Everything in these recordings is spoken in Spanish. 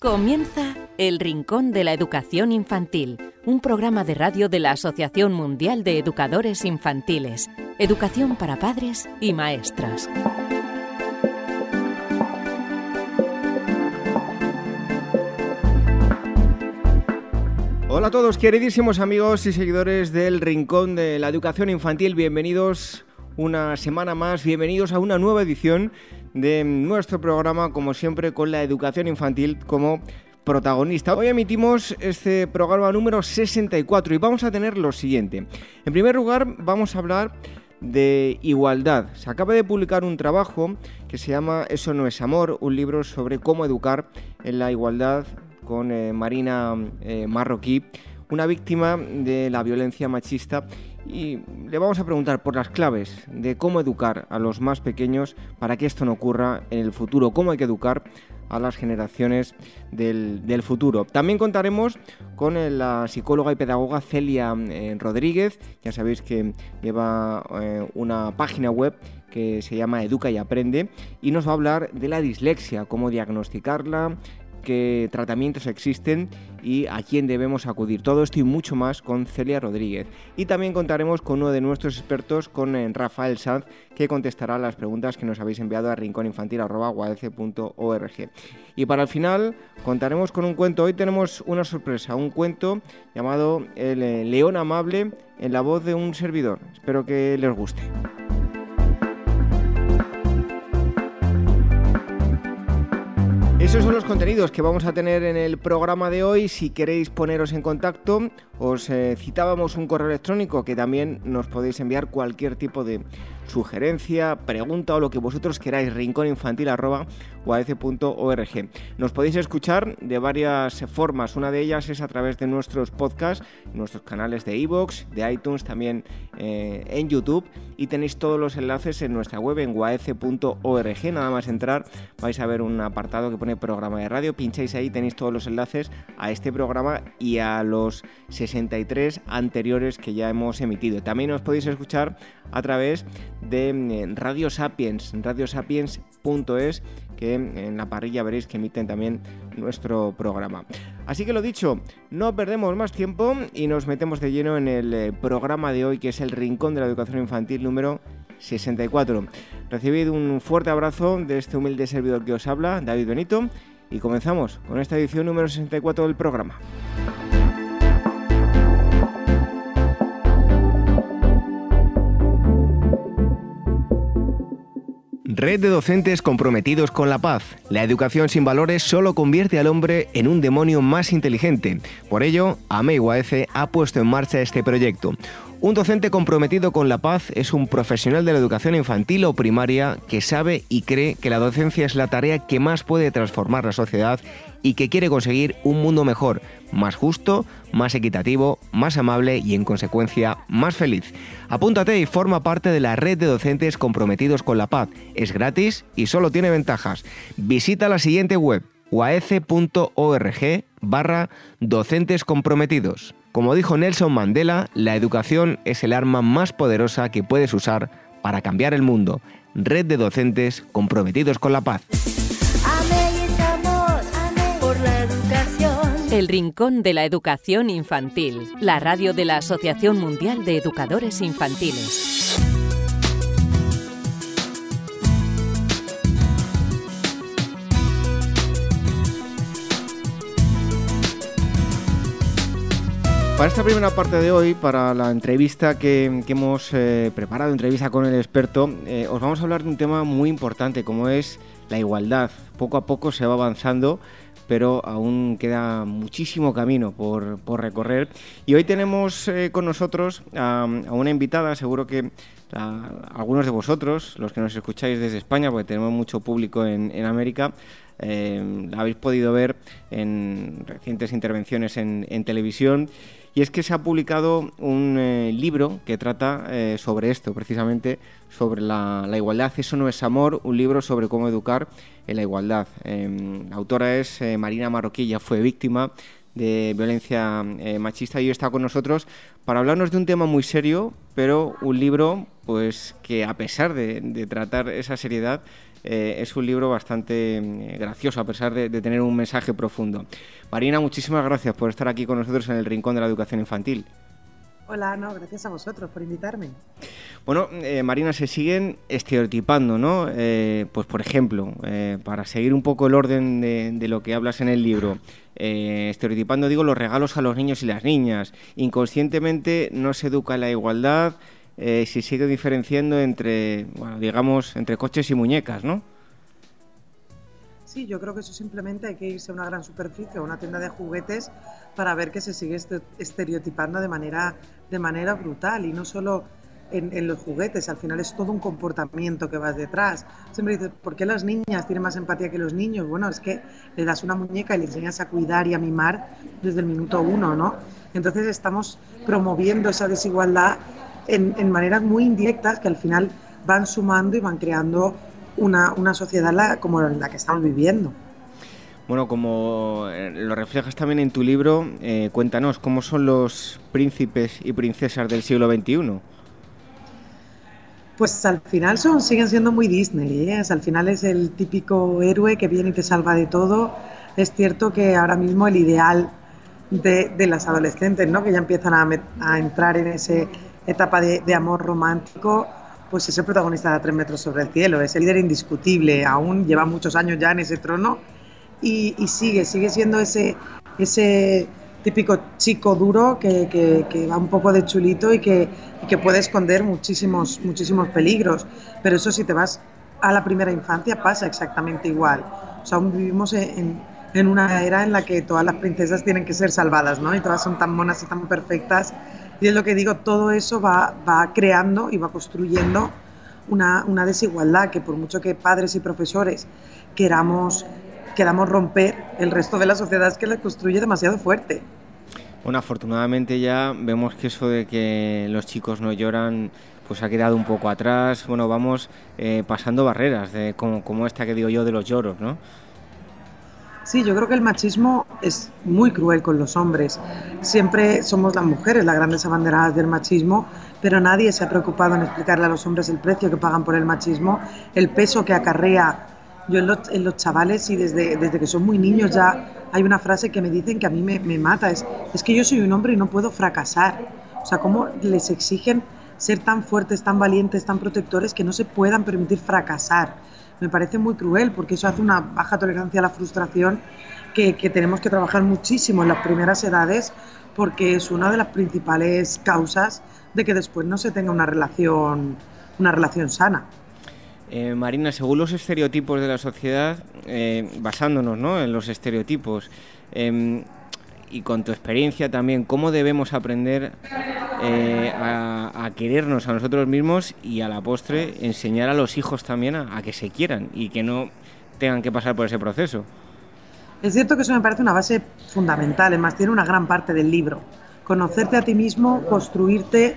Comienza El Rincón de la Educación Infantil, un programa de radio de la Asociación Mundial de Educadores Infantiles, Educación para Padres y Maestras. Hola a todos, queridísimos amigos y seguidores del Rincón de la Educación Infantil, bienvenidos una semana más, bienvenidos a una nueva edición de nuestro programa, como siempre, con la educación infantil como protagonista. Hoy emitimos este programa número 64 y vamos a tener lo siguiente. En primer lugar, vamos a hablar de igualdad. Se acaba de publicar un trabajo que se llama Eso no es amor, un libro sobre cómo educar en la igualdad con eh, Marina eh, Marroquí, una víctima de la violencia machista y le vamos a preguntar por las claves de cómo educar a los más pequeños para que esto no ocurra en el futuro, cómo hay que educar a las generaciones del, futuro. También contaremos con la psicóloga y pedagoga Celia eh, Rodríguez, ya sabéis que lleva eh, una página web que se llama Educa y Aprende y nos va a hablar de la dislexia, cómo diagnosticarla, qué tratamientos existen y a quién debemos acudir. Todo esto y mucho más con Celia Rodríguez. Y también contaremos con uno de nuestros expertos, con eh, Rafael Sanz, que contestará las preguntas que nos habéis enviado a rincóninfantil.org. Y para el final contaremos con un cuento. Hoy tenemos una sorpresa, un cuento llamado El eh, León Amable en la voz de un servidor. Espero que les guste. Esos son los contenidos que vamos a tener en el programa de hoy. Si queréis poneros en contacto, os eh, citábamos un correo electrónico que también nos podéis enviar cualquier tipo de sugerencia, pregunta o lo que vosotros queráis, rincóninfantil.org. Nos podéis escuchar de varias formas, una de ellas es a través de nuestros podcasts, nuestros canales de iVoox, de iTunes, también eh, en YouTube y tenéis todos los enlaces en nuestra web en waece.org. Nada más entrar vais a ver un apartado que pone programa de radio, pincháis ahí, tenéis todos los enlaces a este programa y a los 63 anteriores que ya hemos emitido. También os podéis escuchar a través de mm, Radio Sapiens, radiosapiens.es, que en la parrilla veréis que emiten también nuestro programa. Así que lo dicho, no perdemos más tiempo y nos metemos de lleno en el eh, programa de hoy, que es el Rincón de la Educación Infantil número 64. Recibid un fuerte abrazo de este humilde servidor que os habla, David Benito, y comenzamos con esta edición número 64 del programa. Red de docentes comprometidos con la paz. La educación sin valores solo convierte al hombre en un demonio más inteligente. Por ello, AMEIUAF ha puesto en marcha este proyecto. Un docente comprometido con la paz es un profesional de la educación infantil o primaria que sabe y cree que la docencia es la tarea que más puede transformar la sociedad y que quiere conseguir un mundo mejor, más justo, más equitativo, más amable y en consecuencia más feliz. Apúntate y forma parte de la red de docentes comprometidos con la paz. Es gratis y solo tiene ventajas. Visita la siguiente web uaece.org barra docentes comprometidos. Como dijo Nelson Mandela, la educación es el arma más poderosa que puedes usar para cambiar el mundo. Red de docentes comprometidos con la paz. El Rincón de la Educación Infantil, la radio de la Asociación Mundial de Educadores Infantiles. Para esta primera parte de hoy, para la entrevista que, hemos eh, preparado, entrevista con el experto, eh, os vamos a hablar de un tema muy importante como es la igualdad. Poco a poco se va avanzando pero aún queda muchísimo camino por, recorrer. Y hoy tenemos eh, con nosotros a, una invitada, seguro que algunos de vosotros, los que nos escucháis desde España, porque tenemos mucho público en, América, la habéis podido ver en recientes intervenciones en, televisión. Y es que se ha publicado un eh, libro que trata sobre esto, precisamente sobre la, la, igualdad. Eso no es amor, un libro sobre cómo educar en la igualdad. Em, la autora es eh, Marina Marroquilla, fue víctima de violencia eh, machista y hoy está con nosotros para hablarnos de un tema muy serio, pero un libro pues que a pesar de, tratar esa seriedad eh, es un libro bastante mm, gracioso a pesar de, tener un mensaje profundo. Marina, muchísimas gracias por estar aquí con nosotros en el Rincón de la Educación Infantil. Hola, no, gracias a vosotros por invitarme. Bueno, eh, Marina, se siguen estereotipando, ¿no? Eh, pues por ejemplo, para seguir un poco el orden de, lo que hablas en el libro, estereotipando, digo, los regalos a los niños y las niñas. Inconscientemente no se educa la igualdad, eh, si sigue diferenciando entre, bueno, digamos, entre coches y muñecas, ¿no? Sí, yo creo que eso simplemente hay que irse a una gran superficie o una tienda de juguetes para ver que se sigue este, estereotipando de manera, de manera brutal y no solo en, los juguetes, al final es todo un comportamiento que vas detrás. Siempre dices, ¿por qué las niñas tienen más empatía que los niños? Bueno, es que le das una muñeca y le enseñas a cuidar y a mimar desde el minuto uno, ¿no? Entonces estamos promoviendo esa desigualdad en, maneras muy indirectas que al final van sumando y van creando una, una sociedad como la que estamos viviendo. Bueno, como eh, lo reflejas también en tu libro, eh, cuéntanos, ¿cómo son los príncipes y princesas del siglo XXI? Pues al final son, siguen siendo muy Disney, ¿eh? al final es el típico héroe que viene y te salva de todo. Es cierto que ahora mismo el ideal de, de las adolescentes, ¿no? que ya empiezan a, a entrar en ese etapa de, amor romántico, pues es el protagonista de Tres metros sobre el cielo, es el líder indiscutible, aún lleva muchos años ya en ese trono y, sigue, sigue siendo ese, ese típico chico duro que, que, va un poco de chulito y que, que, puede esconder muchísimos, muchísimos peligros. Pero eso si te vas a la primera infancia pasa exactamente igual. O sea, aún vivimos en, en una era en la que todas las princesas tienen que ser salvadas, ¿no? Y todas son tan monas y tan perfectas y es lo que digo, todo eso va, va creando y va construyendo una, una, desigualdad que por mucho que padres y profesores queramos, queramos romper, el resto de la sociedad es que la construye demasiado fuerte. Bueno, afortunadamente ya vemos que eso de que los chicos no lloran pues ha quedado un poco atrás. Bueno, vamos eh, pasando barreras, de, como, como esta que digo yo de los lloros, ¿no? Sí, yo creo que el machismo es muy cruel con los hombres. Siempre somos las mujeres las grandes abanderadas del machismo, pero nadie se ha preocupado en explicarle a los hombres el precio que pagan por el machismo, el peso que acarrea. Yo en los, chavales y desde, desde que son muy niños ya hay una frase que me dicen que a mí me, me mata, es, es que yo soy un hombre y no puedo fracasar. O sea, ¿cómo les exigen ser tan fuertes, tan valientes, tan protectores que no se puedan permitir fracasar? Me parece muy cruel porque eso hace una baja tolerancia a la frustración que, tenemos que trabajar muchísimo en las primeras edades porque es una de las principales causas de que después no se tenga una relación, una relación sana. Eh, Marina, según los estereotipos de la sociedad, eh, basándonos ¿no? en los estereotipos, em, y con tu experiencia también, ¿cómo debemos aprender eh, a, querernos a nosotros mismos y a la postre enseñar a los hijos también a, que se quieran y que no tengan que pasar por ese proceso? Es cierto que eso me parece una base fundamental, es más, tiene una gran parte del libro. Conocerte a ti mismo, construirte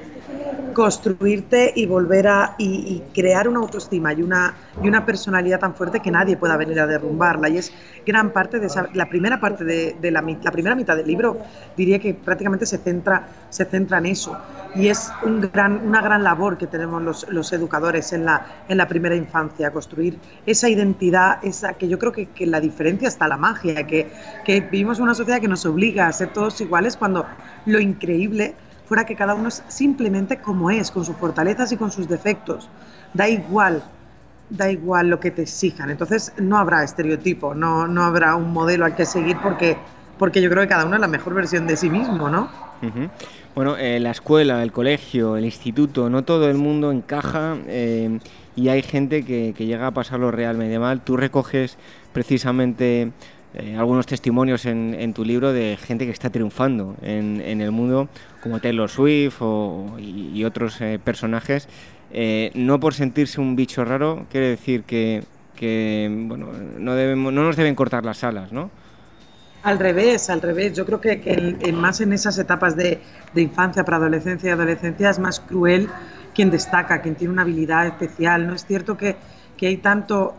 construirte y volver a y, crear una autoestima y una, y una personalidad tan fuerte que nadie pueda venir a derrumbarla. Y es gran parte de esa, la primera parte de, la, la, primera mitad del libro, diría que prácticamente se centra, se centra en eso. Y es un gran, una gran labor que tenemos los, los educadores en la, en la primera infancia, construir esa identidad, esa que yo creo que, que la diferencia está la magia, que, que vivimos una sociedad que nos obliga a ser todos iguales cuando lo increíble fuera que cada uno es simplemente como es, con sus fortalezas y con sus defectos. Da igual, da igual lo que te exijan. Entonces no habrá estereotipo, no, no habrá un modelo al que seguir porque, porque yo creo que cada uno es la mejor versión de sí mismo, ¿no? Bueno, eh, la escuela, el colegio, el instituto, no todo el mundo encaja eh, y hay gente que, que, llega a pasarlo realmente mal. Tú recoges precisamente eh, algunos testimonios en, tu libro de gente que está triunfando en, el mundo, como Taylor Swift y, otros eh, personajes. Eh, no por sentirse un bicho raro, quiere decir que, bueno, no, nos deben cortar las alas, ¿no? Al revés, al revés. Yo creo que, más en esas etapas de, infancia, preadolescencia y adolescencia es más cruel quien destaca, quien tiene una habilidad especial. No es cierto que, que hay tanto,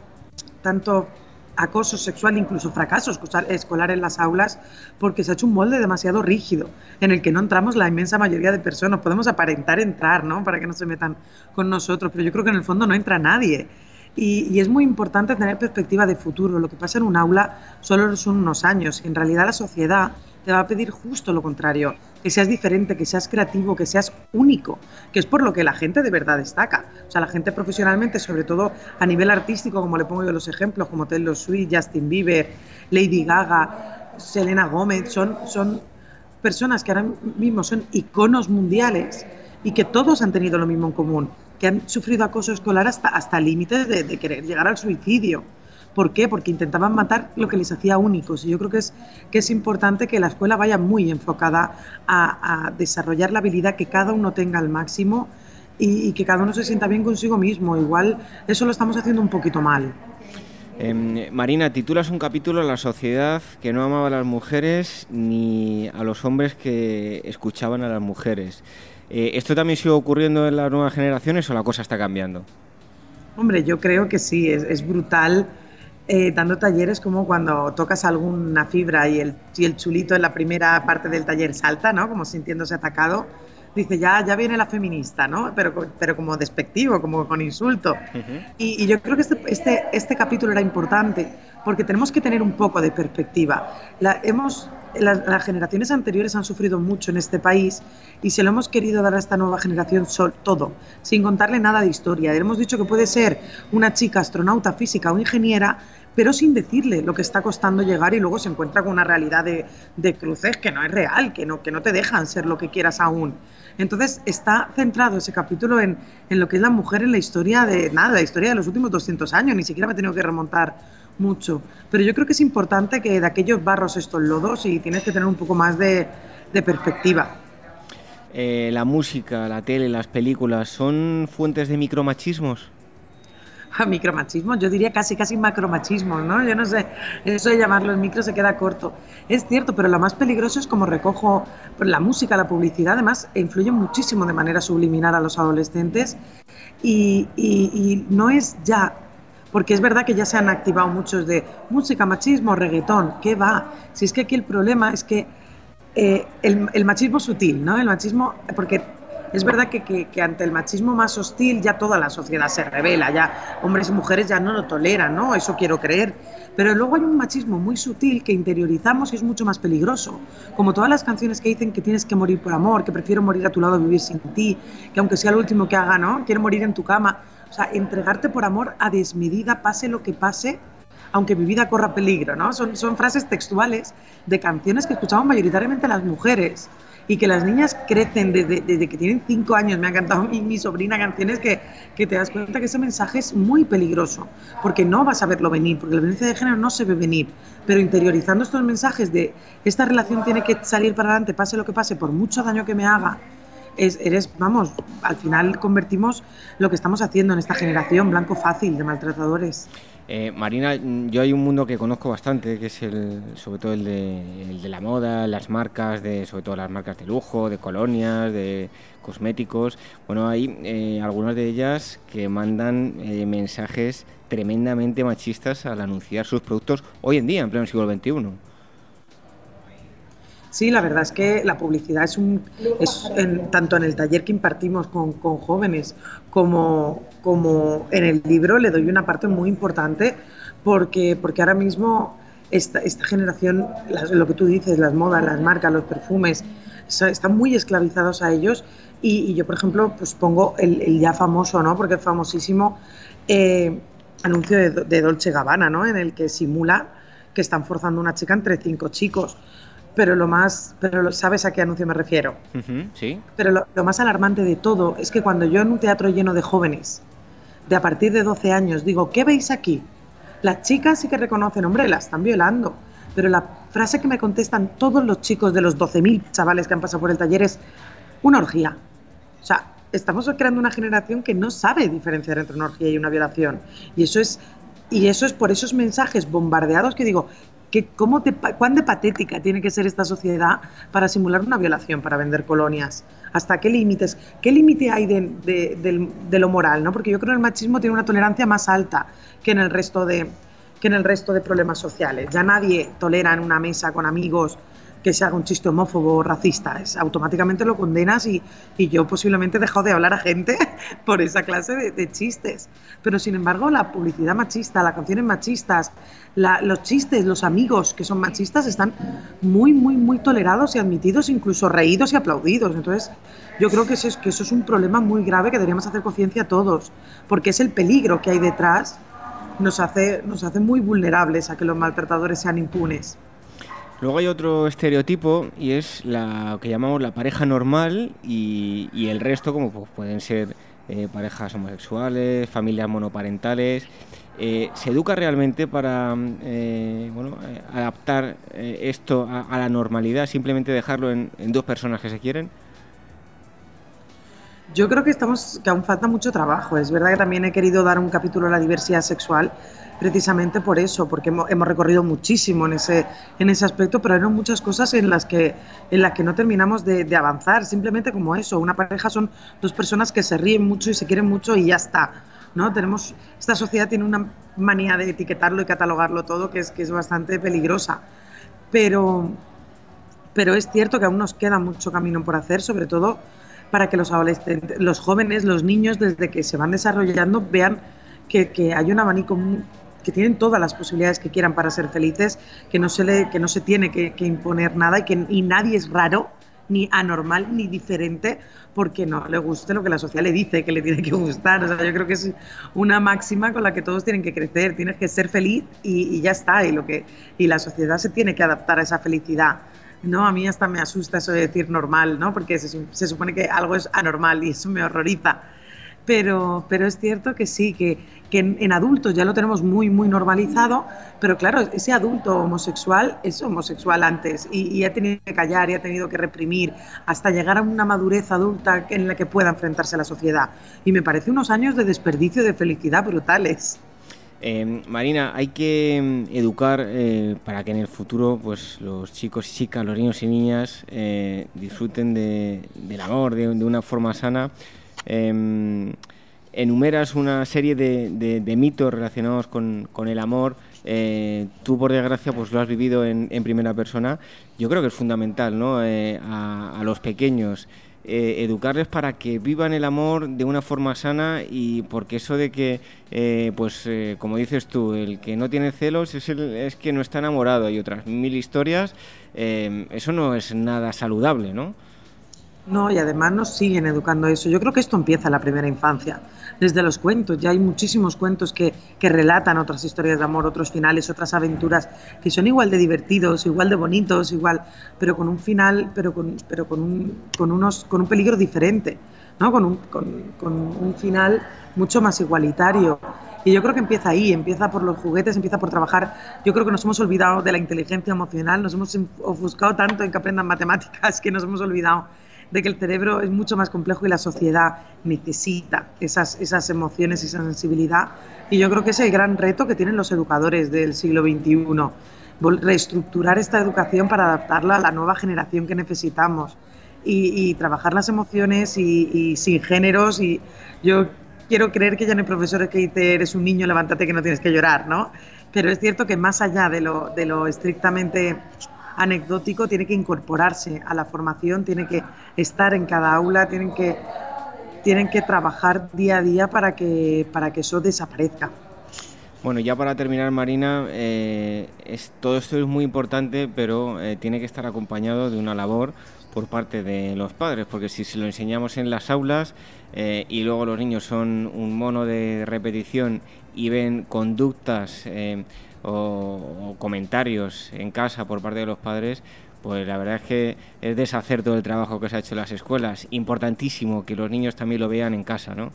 tanto acoso sexual, incluso fracasos escolar en las aulas, porque se ha hecho un molde demasiado rígido, en el que no entramos la inmensa mayoría de personas. Podemos aparentar entrar, ¿no? Para que no se metan con nosotros, pero yo creo que en el fondo no entra nadie. Y, es muy importante tener perspectiva de futuro. Lo que pasa en un aula solo son unos años. En realidad la sociedad te va a pedir justo lo contrario, que seas diferente, que seas creativo, que seas único, que es por lo que la gente de verdad destaca. O sea, la gente profesionalmente, sobre todo a nivel artístico, como le pongo yo los ejemplos, como Taylor Swift, Justin Bieber, Lady Gaga, Selena Gomez, son, son personas que ahora mismo son iconos mundiales y que todos han tenido lo mismo en común, que han sufrido acoso escolar hasta, hasta límites de, querer llegar al suicidio. ¿Por qué? Porque intentaban matar lo que les hacía únicos. Y yo creo que es, que es importante que la escuela vaya muy enfocada a, desarrollar la habilidad que cada uno tenga al máximo y, y, que cada uno se sienta bien consigo mismo. Igual eso lo estamos haciendo un poquito mal. Em, Marina, titulas un capítulo a la sociedad que no amaba a las mujeres ni a los hombres que escuchaban a las mujeres. Eh, ¿Esto también sigue ocurriendo en las nuevas generaciones o la cosa está cambiando? Hombre, yo creo que sí, es, brutal eh, dando talleres como cuando tocas alguna fibra y el, y el chulito en la primera parte del taller salta, ¿no? Como sintiéndose atacado dice, ya, ya viene la feminista, ¿no? Pero, pero como despectivo, como con insulto. y, yo creo que este, este, este, capítulo era importante porque tenemos que tener un poco de perspectiva. La, hemos, las, generaciones anteriores han sufrido mucho en este país y se lo hemos querido dar a esta nueva generación sol, todo, sin contarle nada de historia. Le hemos dicho que puede ser una chica astronauta, física o ingeniera, pero sin decirle lo que está costando llegar y luego se encuentra con una realidad de, de cruces que no es real, que no, que no te dejan ser lo que quieras aún. Entonces está centrado ese capítulo en, lo que es la mujer en la historia de nada, la historia de los últimos 200 años, ni siquiera me he tenido que remontar mucho. Pero yo creo que es importante que de aquellos barros estos lodos y tienes que tener un poco más de, perspectiva. Eh, la música, la tele, las películas, ¿son fuentes de micromachismos? A micromachismo, yo diría casi casi macromachismo, ¿no? Yo no sé, eso de llamarlo el micro se queda corto. Es cierto, pero lo más peligroso es como recojo la música, la publicidad, además influye muchísimo de manera subliminal a los adolescentes y, no es ya porque es verdad que ya se han activado muchos de música, machismo, reggaetón, ¿qué va? Si es que aquí el problema es que eh, el, el, machismo sutil, ¿no? El machismo, porque es verdad que, ante el machismo más hostil ya toda la sociedad se revela, ya hombres y mujeres ya no lo toleran, ¿no? Eso quiero creer. Pero luego hay un machismo muy sutil que interiorizamos y es mucho más peligroso. Como todas las canciones que dicen que tienes que morir por amor, que prefiero morir a tu lado, vivir sin ti, que aunque sea lo último que haga, ¿no? Quiero morir en tu cama. O sea, entregarte por amor a desmedida, pase lo que pase, aunque mi vida corra peligro, ¿no? Son, son frases textuales de canciones que escuchamos mayoritariamente las mujeres y que las niñas crecen desde, que tienen cinco años. Me ha encantado mi, mi sobrina canciones que, que, te das cuenta que ese mensaje es muy peligroso, porque no vas a verlo venir, porque la violencia de género no se ve venir. Pero interiorizando estos mensajes de esta relación tiene que salir para adelante, pase lo que pase, por mucho daño que me haga, es, eres, vamos, al final convertimos lo que estamos haciendo en esta generación blanco fácil de maltratadores. Eh, Marina, yo hay un mundo que conozco bastante, que es el, sobre todo el de, la moda, las marcas, de, sobre todo las marcas de lujo, de colonias, de cosméticos. Bueno, hay eh, algunas de ellas que mandan eh, mensajes tremendamente machistas al anunciar sus productos hoy en día, en pleno siglo XXI. Sí, la verdad es que la publicidad es un, es tanto en el taller que impartimos con, jóvenes como, como en el libro le doy una parte muy importante porque, porque ahora mismo esta, esta generación, lo que tú dices, las modas, las marcas, los perfumes, están muy esclavizados a ellos y, yo, por ejemplo, pues pongo el, ya famoso, ¿no? porque es famosísimo, eh, anuncio de, de Dolce Gabbana, ¿no? en el que simula que están forzando una chica entre cinco chicos pero lo más, pero sabes a qué anuncio me refiero. sí. Pero lo, más alarmante de todo es que cuando yo en un teatro lleno de jóvenes, de a partir de 12 años, digo, ¿qué veis aquí? Las chicas sí que reconocen, hombre, la están violando. Pero la frase que me contestan todos los chicos de los 12.000 chavales que han pasado por el taller es una orgía. O sea, estamos creando una generación que no sabe diferenciar entre una orgía y una violación. Y eso es y eso es por esos mensajes bombardeados que digo, cómo ¿cuán de patética tiene que ser esta sociedad para simular una violación, para vender colonias? ¿Hasta qué límites? ¿Qué límite hay de, lo moral? ¿no? Porque yo creo que el machismo tiene una tolerancia más alta que en el resto de, que en el resto de problemas sociales. Ya nadie tolera en una mesa con amigos que se haga un chiste homófobo o racista. Es, automáticamente lo condenas y, y, yo posiblemente he dejado de hablar a gente por esa clase de, chistes. Pero sin embargo, la publicidad machista, las canciones machistas, los chistes, los amigos que son machistas están muy, muy, muy tolerados y admitidos, incluso reídos y aplaudidos. Entonces, yo creo que eso es, que eso es un problema muy grave que deberíamos hacer conciencia todos, porque es el peligro que hay detrás, nos hace, nos hace muy vulnerables a que los maltratadores sean impunes. Luego hay otro estereotipo y es la que llamamos la pareja normal y, el resto como pues, pueden ser eh, parejas homosexuales, familias monoparentales. Eh, ¿Se educa realmente para eh, adaptar esto a, la normalidad, simplemente dejarlo en, en dos personas que se quieren? Yo creo que estamos que aún falta mucho trabajo. Es verdad que también he querido dar un capítulo a la diversidad sexual precisamente por eso, porque hemos, recorrido muchísimo en ese, en ese aspecto, pero hay muchas cosas en las que, en las que no terminamos de, avanzar, simplemente como eso, una pareja son dos personas que se ríen mucho y se quieren mucho y ya está. ¿no? Tenemos, esta sociedad tiene una manía de etiquetarlo y catalogarlo todo que es, que es bastante peligrosa. Pero, pero es cierto que aún nos queda mucho camino por hacer, sobre todo para que los adolescentes, los jóvenes, los niños, desde que se van desarrollando, vean que, hay un abanico que tienen todas las posibilidades que quieran para ser felices, que no se, le, que no se tiene que, imponer nada y que nadie es raro, ni anormal, ni diferente, porque no le guste lo que la sociedad le dice que le tiene que gustar. O sea, yo creo que es una máxima con la que todos tienen que crecer. Tienes que ser feliz y, ya está. Y, lo que, y la sociedad se tiene que adaptar a esa felicidad. No, a mí hasta me asusta eso de decir normal, ¿no? Porque se supone que algo es anormal y eso me horroriza pero, pero es cierto que sí, que, que en, adultos ya lo tenemos muy, muy normalizado, pero claro, ese adulto homosexual es homosexual antes y, ha tenido que callar y ha tenido que reprimir hasta llegar a una madurez adulta en la que pueda enfrentarse a la sociedad. Y me parece unos años de desperdicio de felicidad brutales. Eh, Marina, hay que mm, educar eh, para que en el futuro pues, los chicos y chicas, los niños y niñas eh, disfruten de, del amor de, de una forma sana eh, enumeras una serie de, mitos relacionados con, el amor. Eh, tú, por desgracia, pues lo has vivido en, primera persona. Yo creo que es fundamental ¿no? Eh, a, los pequeños eh, educarles para que vivan el amor de una forma sana y porque eso de que, pues como dices tú, el que no tiene celos es, el, es que no está enamorado. Hay otras mil historias. eso no es nada saludable, ¿no? No, y además nos siguen educando eso. Yo creo que esto empieza en la primera infancia, desde los cuentos. Ya hay muchísimos cuentos que, que, relatan otras historias de amor, otros finales, otras aventuras, que son igual de divertidos, igual de bonitos, igual, pero con un final, pero con, pero con, un, con, unos, con un peligro diferente, ¿no? con, un, con, con un final mucho más igualitario. Y yo creo que empieza ahí, empieza por los juguetes, empieza por trabajar. Yo creo que nos hemos olvidado de la inteligencia emocional, nos hemos ofuscado tanto en que aprendan matemáticas que nos hemos olvidado de que el cerebro es mucho más complejo y la sociedad necesita esas, esas emociones, esa sensibilidad. Y yo creo que es el gran reto que tienen los educadores del siglo XXI, reestructurar esta educación para adaptarla a la nueva generación que necesitamos y, trabajar las emociones y, sin géneros. Y yo quiero creer que ya no hay profesores que dicen eres un niño, levántate que no tienes que llorar, ¿no? Pero es cierto que más allá de lo, de lo estrictamente anecdótico tiene que incorporarse a la formación, tiene que estar en cada aula, tienen que, tienen que trabajar día a día para que, para que eso desaparezca. Bueno, ya para terminar, Marina, eh, es, todo esto es muy importante, pero eh, tiene que estar acompañado de una labor por parte de los padres, porque si se lo enseñamos en las aulas eh, y luego los niños son un mono de repetición y ven conductas o, comentarios en casa por parte de los padres, pues la verdad es que es deshacer todo el trabajo que se ha hecho en las escuelas. Importantísimo que los niños también lo vean en casa, ¿no?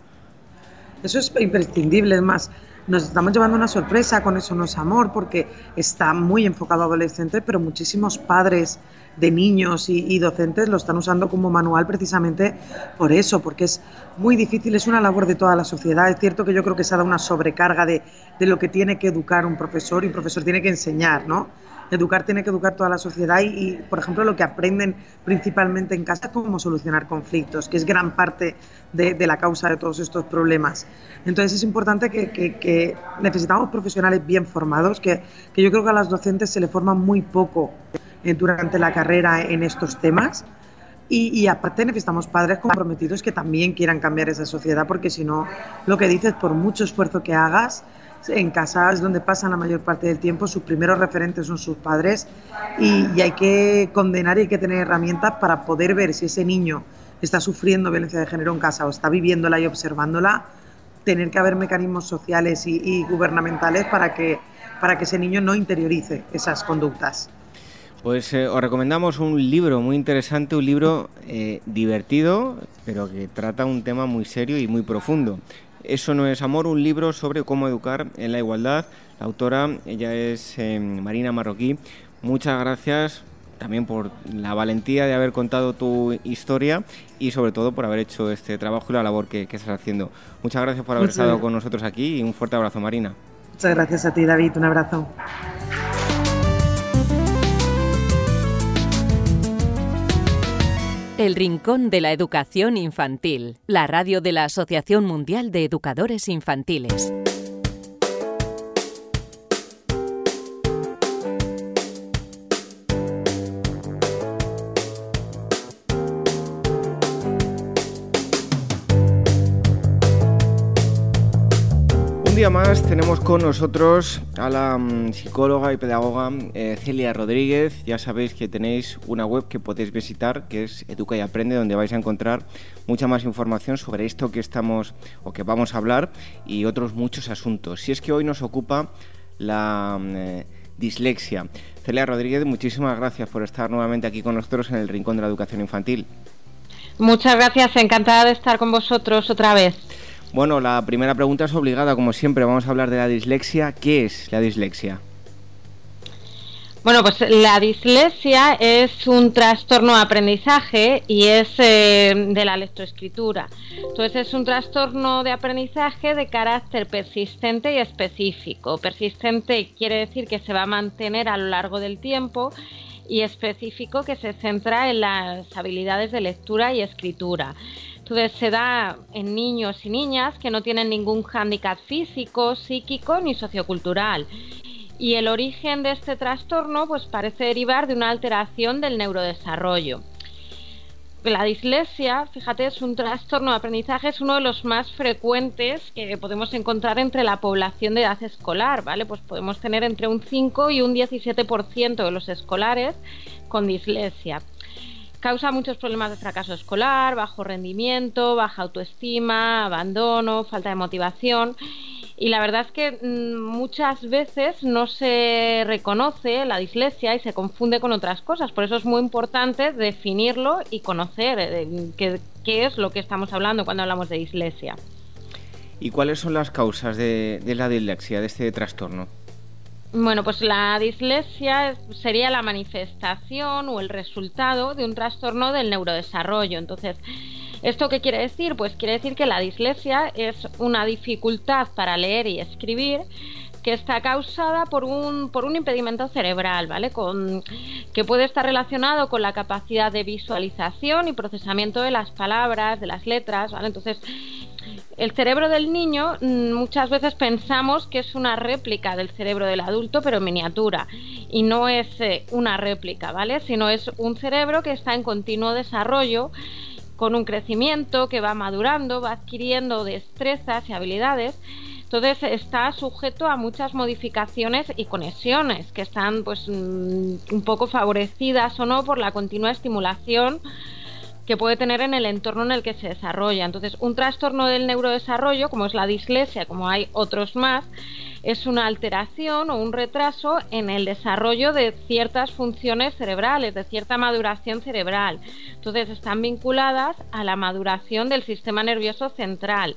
Eso es imprescindible, es más, nos estamos llevando una sorpresa con eso no es amor, porque está muy enfocado a adolescentes, pero muchísimos padres de niños y, docentes lo están usando como manual precisamente por eso, porque es muy difícil, es una labor de toda la sociedad. Es cierto que yo creo que se ha dado una sobrecarga de, de lo que tiene que educar un profesor y un profesor tiene que enseñar, ¿no? Educar tiene que educar toda la sociedad y, por ejemplo, lo que aprenden principalmente en casa es cómo solucionar conflictos, que es gran parte de, la causa de todos estos problemas. Entonces es importante que, necesitamos profesionales bien formados, que, yo creo que a las docentes se le forma muy poco eh, durante la carrera en estos temas. Y, aparte necesitamos padres comprometidos que también quieran cambiar esa sociedad, porque si no, lo que dices, por mucho esfuerzo que hagas, en casa es donde pasan la mayor parte del tiempo, sus primeros referentes son sus padres y, y hay que condenar y hay que tener herramientas para poder ver si ese niño está sufriendo violencia de género en casa o está viviéndola y observándola, tener que haber mecanismos sociales y, gubernamentales para que, para que ese niño no interiorice esas conductas. Pues eh, os recomendamos un libro muy interesante, un libro eh, divertido, pero que trata un tema muy serio y muy profundo. Eso no es amor, un libro sobre cómo educar en la igualdad. La autora, ella es eh, Marina Marroquí. Muchas gracias también por la valentía de haber contado tu historia y sobre todo por haber hecho este trabajo y la labor que, estás haciendo. Muchas gracias por haber estado con nosotros aquí y un fuerte abrazo, Marina. Muchas gracias a ti, David. Un abrazo. El Rincón de la Educación Infantil, la radio de la Asociación Mundial de Educadores Infantiles. Día más tenemos con nosotros a la mm, psicóloga y pedagoga eh, Celia Rodríguez. Ya sabéis que tenéis una web que podéis visitar, que es Educa y Aprende, donde vais a encontrar mucha más información sobre esto que estamos o que vamos a hablar y otros muchos asuntos. Si es que hoy nos ocupa la mm, eh, dislexia. Celia Rodríguez, muchísimas gracias por estar nuevamente aquí con nosotros en el Rincón de la Educación Infantil. Muchas gracias, encantada de estar con vosotros otra vez. Bueno, la primera pregunta es obligada, como siempre. Vamos a hablar de la dislexia. ¿Qué es la dislexia? Bueno, pues la dislexia es un trastorno de aprendizaje y es eh, de la lectoescritura. Entonces es un trastorno de aprendizaje de carácter persistente y específico. Persistente quiere decir que se va a mantener a lo largo del tiempo y específico que se centra en las habilidades de lectura y escritura. Entonces se da en niños y niñas que no tienen ningún hándicap físico, psíquico ni sociocultural. Y el origen de este trastorno pues parece derivar de una alteración del neurodesarrollo. La dislexia, fíjate, es un trastorno de aprendizaje, es uno de los más frecuentes que podemos encontrar entre la población de edad escolar, ¿vale? Pues podemos tener entre un 5 y un 17% de los escolares con dislexia. Causa muchos problemas de fracaso escolar, bajo rendimiento, baja autoestima, abandono, falta de motivación. Y la verdad es que mm, muchas veces no se reconoce la dislexia y se confunde con otras cosas. Por eso es muy importante definirlo y conocer eh, qué, es lo que estamos hablando cuando hablamos de dislexia. ¿Y cuáles son las causas de la dislexia, de este trastorno? Bueno, pues la dislexia sería la manifestación o el resultado de un trastorno del neurodesarrollo. Entonces, ¿esto qué quiere decir? Pues quiere decir que la dislexia es una dificultad para leer y escribir que está causada por un, por un impedimento cerebral, ¿vale? Con, que puede estar relacionado con la capacidad de visualización y procesamiento de las palabras, de las letras, ¿vale? Entonces, el cerebro del niño mm, muchas veces pensamos que es una réplica del cerebro del adulto, pero en miniatura. Y no es eh, una réplica, ¿vale? Sino es un cerebro que está en continuo desarrollo, con un crecimiento que va madurando, va adquiriendo destrezas y habilidades. Entonces está sujeto a muchas modificaciones y conexiones que están pues mm, un poco favorecidas o no por la continua estimulación que puede tener en el entorno en el que se desarrolla. Entonces, un trastorno del neurodesarrollo, como es la dislexia, como hay otros más, es una alteración o un retraso en el desarrollo de ciertas funciones cerebrales, de cierta maduración cerebral. Entonces, están vinculadas a la maduración del sistema nervioso central.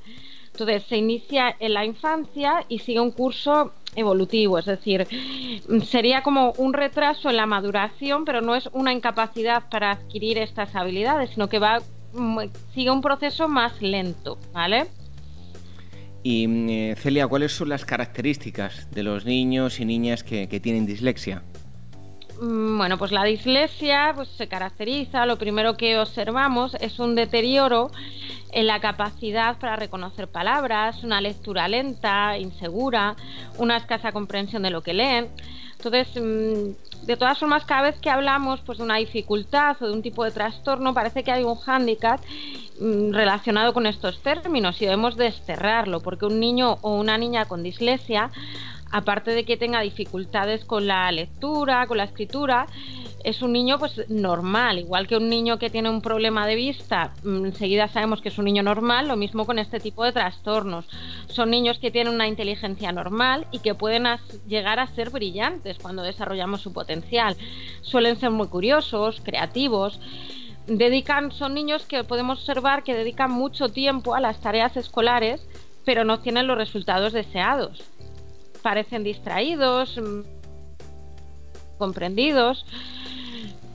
Entonces, se inicia en la infancia y sigue un curso evolutivo, es decir, sería como un retraso en la maduración, pero no es una incapacidad para adquirir estas habilidades, sino que va mm, sigue un proceso más lento, ¿vale? Y eh, Celia, ¿cuáles son las características de los niños y niñas que, que tienen dislexia? Mm, bueno, pues la dislexia pues, se caracteriza, lo primero que observamos es un deterioro en la capacidad para reconocer palabras, una lectura lenta, insegura, una escasa comprensión de lo que leen. Entonces, mm, de todas formas, cada vez que hablamos pues, de una dificultad o de un tipo de trastorno, parece que hay un hándicap mm, relacionado con estos términos y debemos desterrarlo, porque un niño o una niña con dislexia, aparte de que tenga dificultades con la lectura, con la escritura, es un niño pues normal, igual que un niño que tiene un problema de vista, mm, enseguida sabemos que es un niño normal, lo mismo con este tipo de trastornos. Son niños que tienen una inteligencia normal y que pueden llegar a ser brillantes cuando desarrollamos su potencial. Suelen ser muy curiosos, creativos. Dedican, son niños que podemos observar que dedican mucho tiempo a las tareas escolares, pero no tienen los resultados deseados. Parecen distraídos, mm, comprendidos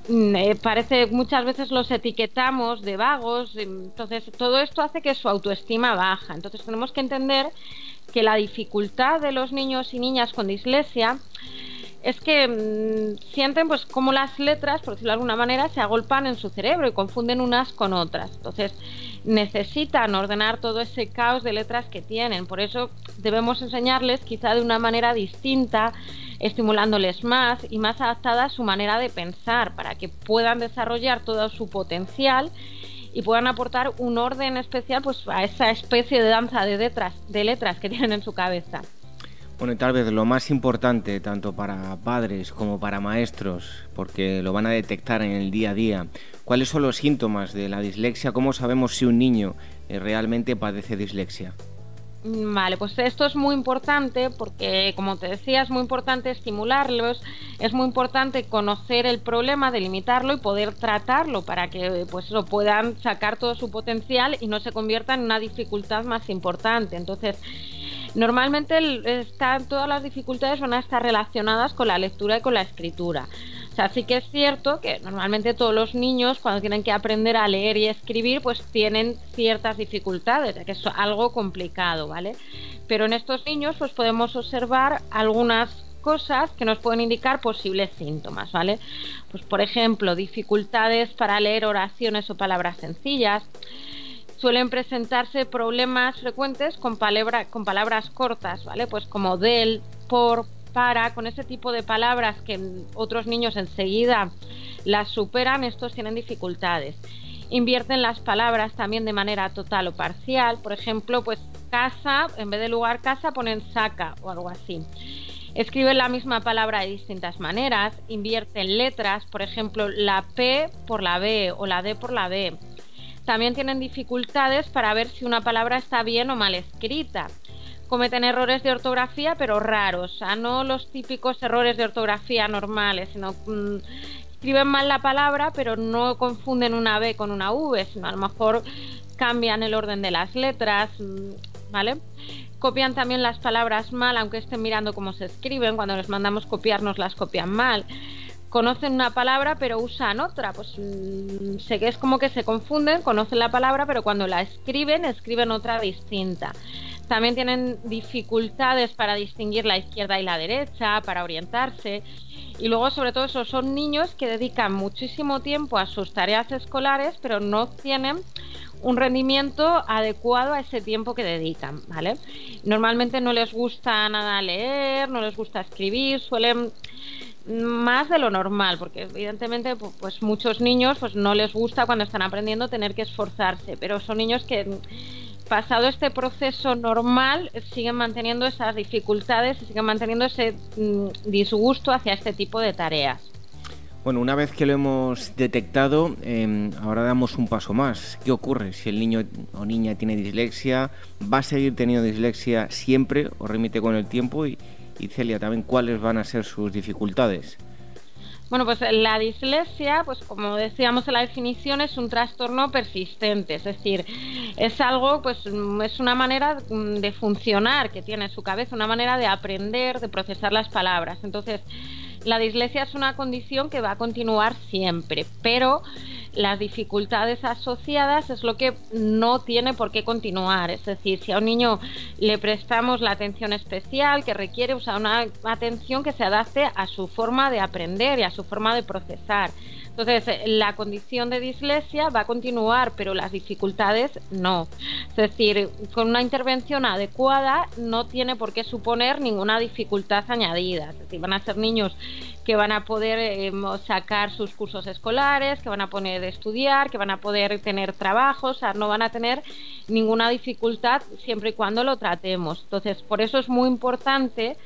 eh, parece muchas veces los etiquetamos de vagos, entonces todo esto hace que su autoestima baja. Entonces tenemos que entender que la dificultad de los niños y niñas con dislexia es que mm, sienten pues como las letras, por decirlo de alguna manera, se agolpan en su cerebro y confunden unas con otras. Entonces necesitan ordenar todo ese caos de letras que tienen. Por eso debemos enseñarles quizá de una manera distinta estimulándoles más y más adaptada a su manera de pensar para que puedan desarrollar todo su potencial y puedan aportar un orden especial pues a esa especie de danza de letras, de letras que tienen en su cabeza. Bueno, y tal vez lo más importante, tanto para padres como para maestros, porque lo van a detectar en el día a día, ¿cuáles son los síntomas de la dislexia? ¿Cómo sabemos si un niño eh, realmente padece dislexia? Vale, pues esto es muy importante porque, como te decía, es muy importante estimularlos, es muy importante conocer el problema, delimitarlo y poder tratarlo para que pues lo puedan sacar todo su potencial y no se convierta en una dificultad más importante. Entonces, normalmente están, todas las dificultades van a estar relacionadas con la lectura y con la escritura. O sea, sí que es cierto que normalmente todos los niños cuando tienen que aprender a leer y escribir pues tienen ciertas dificultades, que es algo complicado, ¿vale? Pero en estos niños pues podemos observar algunas cosas que nos pueden indicar posibles síntomas, ¿vale? Pues por ejemplo, dificultades para leer oraciones o palabras sencillas. Suelen presentarse problemas frecuentes con, con palabras cortas, ¿vale? Pues como del, por, con ese tipo de palabras que otros niños enseguida las superan, estos tienen dificultades. Invierten las palabras también de manera total o parcial, por ejemplo, pues casa, en vez de lugar casa ponen saca o algo así. Escriben la misma palabra de distintas maneras, invierten letras, por ejemplo, la P por la B o la D por la B. También tienen dificultades para ver si una palabra está bien o mal escrita cometen errores de ortografía, pero raros, o sea, no los típicos errores de ortografía normales, sino mm, escriben mal la palabra, pero no confunden una B con una V, sino a lo mejor cambian el orden de las letras, mm, ¿vale? Copian también las palabras mal, aunque estén mirando cómo se escriben, cuando les mandamos copiarnos las copian mal conocen una palabra pero usan otra, pues mm, sé que es como que se confunden, conocen la palabra pero cuando la escriben escriben otra distinta. También tienen dificultades para distinguir la izquierda y la derecha, para orientarse. Y luego, sobre todo, eso son niños que dedican muchísimo tiempo a sus tareas escolares, pero no tienen un rendimiento adecuado a ese tiempo que dedican, ¿vale? Normalmente no les gusta nada leer, no les gusta escribir, suelen más de lo normal, porque evidentemente pues muchos niños pues no les gusta cuando están aprendiendo tener que esforzarse, pero son niños que pasado este proceso normal, siguen manteniendo esas dificultades y siguen manteniendo ese mm, disgusto hacia este tipo de tareas. Bueno, una vez que lo hemos detectado, em, ahora damos un paso más. ¿Qué ocurre si el niño o niña tiene dislexia? ¿Va a seguir teniendo dislexia siempre o remite con el tiempo? Y, y Celia, también, ¿cuáles van a ser sus dificultades? Bueno, pues la dislexia, pues como decíamos en la definición, es un trastorno persistente, es decir, es algo, pues es una manera de funcionar que tiene su cabeza, una manera de aprender, de procesar las palabras. Entonces, la dislexia es una condición que va a continuar siempre, pero las dificultades asociadas es lo que no tiene por qué continuar. Es decir, si a un niño le prestamos la atención especial que requiere, usar una atención que se adapte a su forma de aprender y a su forma de procesar. Entonces, la condición de dislexia va a continuar, pero las dificultades no. Es decir, con una intervención adecuada no tiene por qué suponer ninguna dificultad añadida. Es decir, van a ser niños que van a poder eh, sacar sus cursos escolares, que van a poder estudiar, que van a poder tener trabajos, o sea, no van a tener ninguna dificultad siempre y cuando lo tratemos. Entonces, por eso es muy importante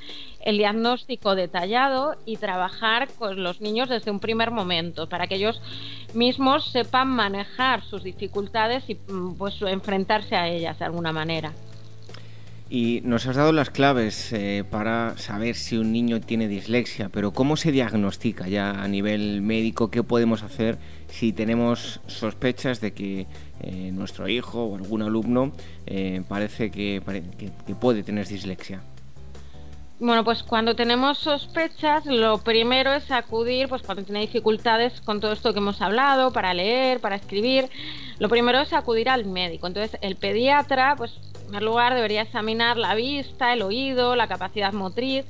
el diagnóstico detallado y trabajar con los niños desde un primer momento para que ellos mismos sepan manejar sus dificultades y mm, pues enfrentarse a ellas de alguna manera. Y nos has dado las claves eh, para saber si un niño tiene dislexia, pero ¿cómo se diagnostica ya a nivel médico? ¿Qué podemos hacer si tenemos sospechas de que eh, nuestro hijo o algún alumno eh, parece que puede tener dislexia? Bueno, pues cuando tenemos sospechas, lo primero es acudir, pues cuando tiene dificultades con todo esto que hemos hablado, para leer, para escribir, lo primero es acudir al médico. Entonces, el pediatra, pues primer lugar, debería examinar la vista, el oído, la capacidad motriz,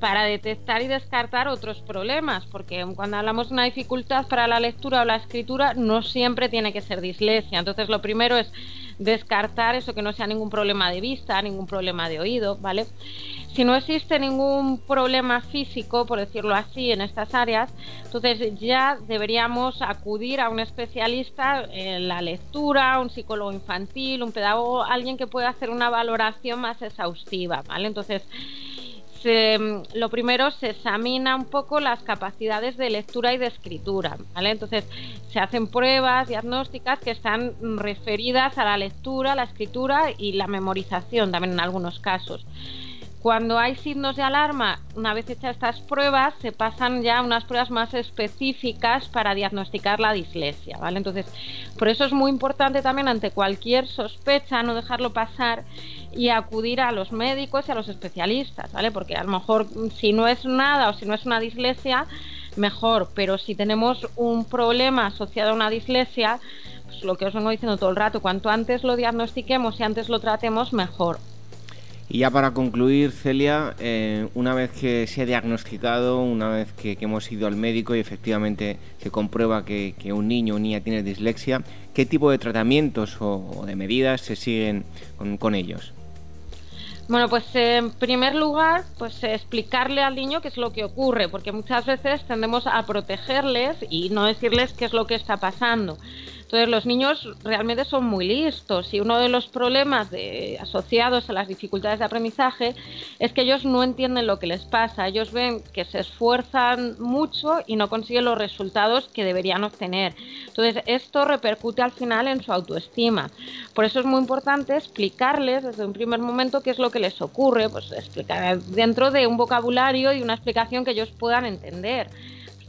para detectar y descartar otros problemas, porque cuando hablamos de una dificultad para la lectura o la escritura, no siempre tiene que ser dislexia. Entonces, lo primero es descartar eso que no sea ningún problema de vista, ningún problema de oído, ¿vale? Si no existe ningún problema físico, por decirlo así, en estas áreas, entonces ya deberíamos acudir a un especialista en la lectura, un psicólogo infantil, un pedagogo, alguien que pueda hacer una valoración más exhaustiva, ¿vale? Entonces, lo primero se examina un poco las capacidades de lectura y de escritura, ¿vale? Entonces se hacen pruebas diagnósticas que están referidas a la lectura, la escritura y la memorización también en algunos casos. Cuando hay signos de alarma, una vez hechas estas pruebas, se pasan ya unas pruebas más específicas para diagnosticar la dislexia, ¿vale? Entonces, por eso es muy importante también ante cualquier sospecha no dejarlo pasar y acudir a los médicos y a los especialistas, ¿vale? Porque a lo mejor si no es nada o si no es una dislexia, mejor, pero si tenemos un problema asociado a una dislexia, pues lo que os vengo diciendo todo el rato, cuanto antes lo diagnostiquemos y antes lo tratemos, mejor. Y ya para concluir, Celia, eh, una vez que se ha diagnosticado, una vez que, hemos ido al médico y efectivamente se comprueba que, un niño o niña tiene dislexia, ¿qué tipo de tratamientos o, de medidas se siguen con, ellos? Bueno, pues en primer lugar, pues explicarle al niño qué es lo que ocurre, porque muchas veces tendemos a protegerles y no decirles qué es lo que está pasando. Entonces los niños realmente son muy listos y uno de los problemas de, asociados a las dificultades de aprendizaje es que ellos no entienden lo que les pasa. Ellos ven que se esfuerzan mucho y no consiguen los resultados que deberían obtener. Entonces esto repercute al final en su autoestima. Por eso es muy importante explicarles desde un primer momento qué es lo que les ocurre, pues explicar dentro de un vocabulario y una explicación que ellos puedan entender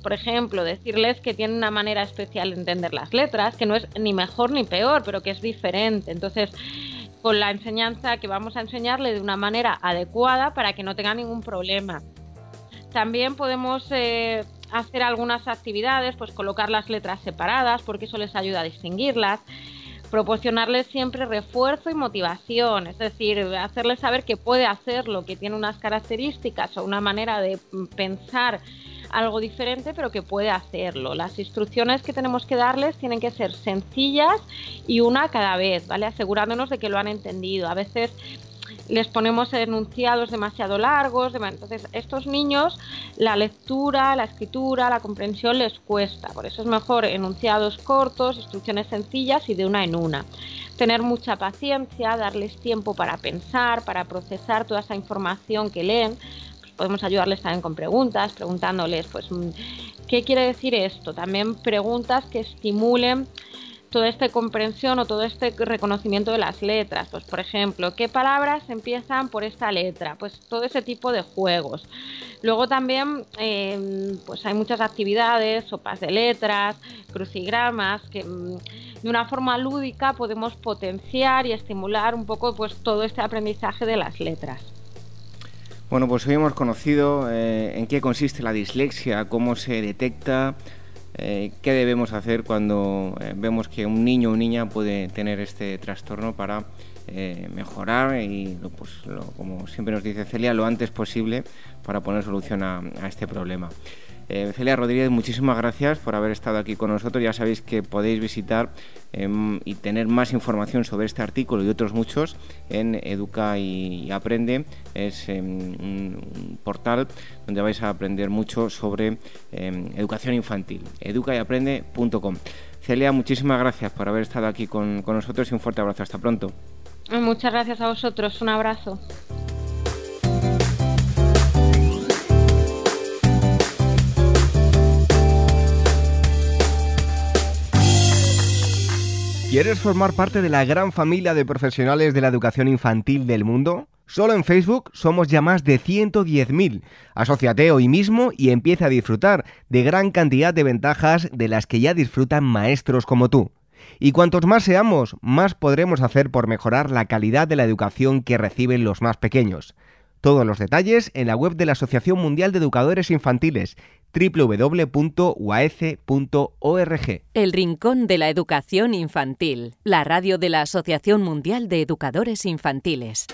por ejemplo, decirles que tienen una manera especial de entender las letras, que no es ni mejor ni peor, pero que es diferente. Entonces, con la enseñanza que vamos a enseñarle de una manera adecuada para que no tenga ningún problema. También podemos eh, hacer algunas actividades, pues colocar las letras separadas, porque eso les ayuda a distinguirlas proporcionarles siempre refuerzo y motivación, es decir, hacerles saber que puede hacerlo, que tiene unas características o una manera de pensar algo diferente, pero que puede hacerlo. Las instrucciones que tenemos que darles tienen que ser sencillas y una cada vez, ¿vale? Asegurándonos de que lo han entendido. A veces les ponemos enunciados demasiado largos, entonces estos niños la lectura, la escritura, la comprensión les cuesta, por eso es mejor enunciados cortos, instrucciones sencillas y de una en una. Tener mucha paciencia, darles tiempo para pensar, para procesar toda esa información que leen, podemos ayudarles también con preguntas, preguntándoles, pues, mm, ¿qué quiere decir esto? También preguntas que estimulen toda esta comprensión o todo este reconocimiento de las letras. Pues, por ejemplo, ¿qué palabras empiezan por esta letra? Pues todo ese tipo de juegos. Luego también em, pues hay muchas actividades, sopas de letras, crucigramas, que mm, de una forma lúdica podemos potenciar y estimular un poco pues todo este aprendizaje de las letras. Bueno, pues hoy hemos conocido eh, en qué consiste la dislexia, cómo se detecta, eh, qué debemos hacer cuando eh, vemos que un niño o niña puede tener este trastorno para mejorar y, pues, como siempre nos dice Celia, lo antes posible para poner solución a este problema. Eh, Celia Rodríguez, muchísimas gracias por haber estado aquí con nosotros. Ya sabéis que podéis visitar em, y tener más información sobre este artículo y otros muchos en Educa y, Aprende. Es em, un, portal donde vais a aprender mucho sobre em, educación infantil. educayaprende.com. Celia, muchísimas gracias por haber estado aquí con nosotros y un fuerte abrazo. Hasta pronto. Muchas gracias a vosotros. Un abrazo. ¿Quieres formar parte de la gran familia de profesionales de la educación infantil del mundo? Solo en Facebook somos ya más de 110.000. Asociate hoy mismo y empieza a disfrutar de gran cantidad de ventajas de las que ya disfrutan maestros como tú. Y cuantos más seamos, más podremos hacer por mejorar la calidad de la educación que reciben los más pequeños. Todos los detalles en la web de la Asociación Mundial de Educadores Infantiles www.uaece.org. El Rincón de la Educación Infantil, la radio de la Asociación Mundial de Educadores Infantiles.